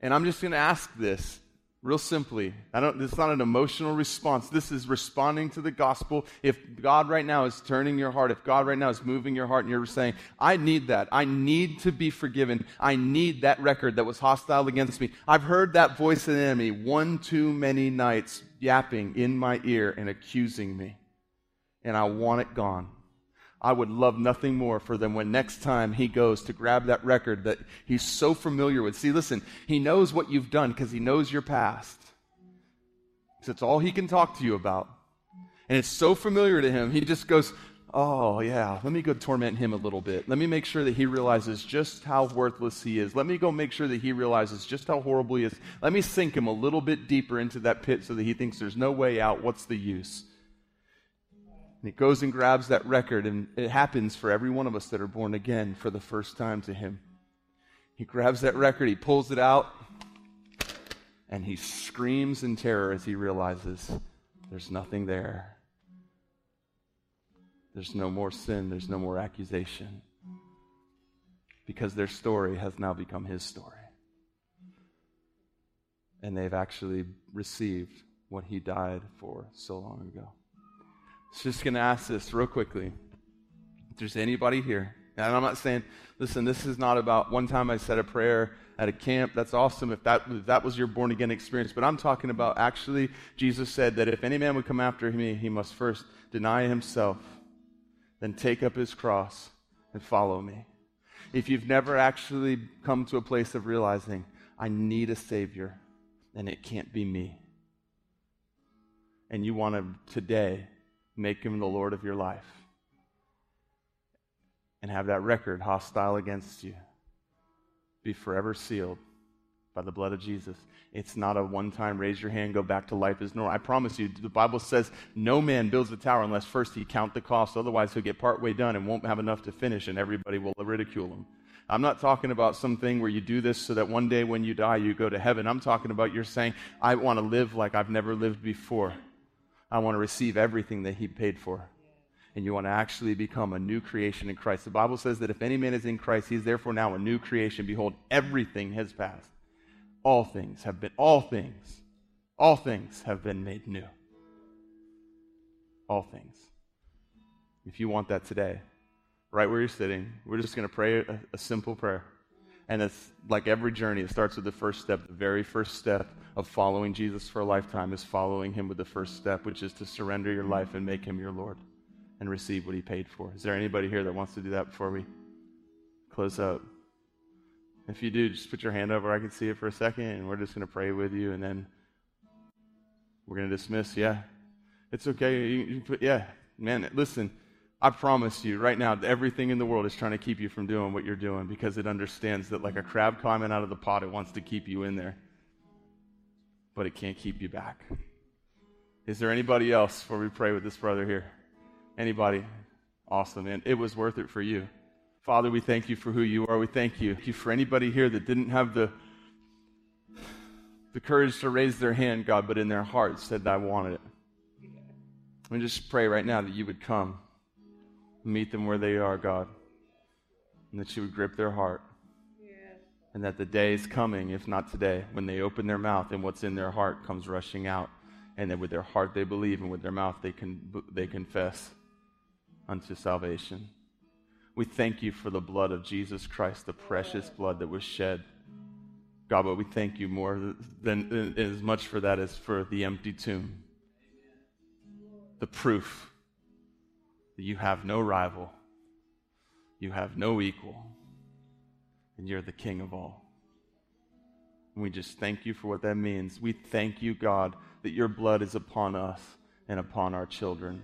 And I'm just going to ask this Real simply, I don't, is not an emotional response. This is responding to the gospel. If God right now is turning your heart, if God right now is moving your heart and you're saying, I need that. I need to be forgiven. I need that record that was hostile against me. I've heard that voice of the enemy one too many nights yapping in my ear and accusing me. And I want it gone. I would love nothing more for them when next time he goes to grab that record that he's so familiar with. See, listen, he knows what you've done because he knows your past. It's all he can talk to you about. And it's so familiar to him, he just goes, Oh, yeah, let me go torment him a little bit. Let me make sure that he realizes just how worthless he is. Let me go make sure that he realizes just how horrible he is. Let me sink him a little bit deeper into that pit so that he thinks there's no way out. What's the use? And he goes and grabs that record, and it happens for every one of us that are born again for the first time to him. He grabs that record, he pulls it out, and he screams in terror as he realizes there's nothing there. There's no more sin, there's no more accusation. Because their story has now become his story. And they've actually received what he died for so long ago just going to ask this real quickly. If there's anybody here, and I'm not saying, listen, this is not about one time I said a prayer at a camp. That's awesome if that, if that was your born again experience. But I'm talking about actually, Jesus said that if any man would come after me, he must first deny himself, then take up his cross and follow me. if you've never actually come to a place of realizing, I need a Savior, and it can't be me, and you want to today make Him the Lord of your life and have that record hostile against you be forever sealed by the blood of Jesus. It's not a one time raise your hand, go back to life as normal. I promise you, the Bible says no man builds a tower unless first he count the cost. Otherwise, he'll get partway done and won't have enough to finish, and everybody will ridicule him. I'm not talking about something where you do this so that one day when you die, you go to heaven. I'm talking about you're saying, I want to live like I've never lived before. I want to receive everything that he paid for and you want to actually become a new creation in Christ. The Bible says that if any man is in Christ, he is therefore now a new creation. Behold, everything has passed all things have been, all things, all things have been made new. All things. If you want that today, right where you're sitting, we're just going to pray a, a simple prayer. And it's like every journey, it starts with the first step. The very first step of following Jesus for a lifetime is following him with the first step, which is to surrender your life and make him your Lord and receive what he paid for. Is there anybody here that wants to do that before we close up? If you do, just put your hand over. I can see it for a second, and we're just going to pray with you, and then we're going to dismiss. Yeah, it's okay. You, you put, yeah, man. Listen, I promise you right now, everything in the world is trying to keep you from doing what you're doing because it understands that, like a crab climbing out of the pot, it wants to keep you in there, but it can't keep you back. Is there anybody else before we pray with this brother here? Anybody? Awesome, man. It was worth it for you. Father, we thank you for who you are. We thank you. Thank you for anybody here that didn't have the, the courage to raise their hand, God, but in their heart said, I wanted it. We just pray right now that you would come, meet them where they are, God, and that you would grip their heart. And that the day is coming, if not today, when they open their mouth and what's in their heart comes rushing out. And that with their heart they believe, and with their mouth they, can, they confess unto salvation. We thank you for the blood of Jesus Christ, the precious blood that was shed. God, but we thank you more than as much for that as for the empty tomb. The proof that you have no rival, you have no equal, and you're the King of all. And we just thank you for what that means. We thank you, God, that your blood is upon us and upon our children,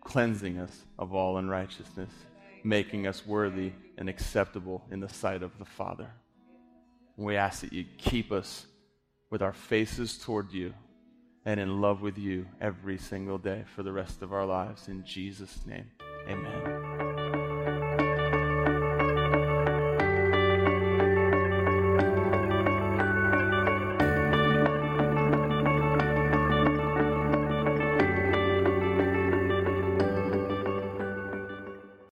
cleansing us of all unrighteousness making us worthy and acceptable in the sight of the Father. We ask that you keep us with our faces toward you and in love with you every single day for the rest of our lives. In Jesus' name, amen.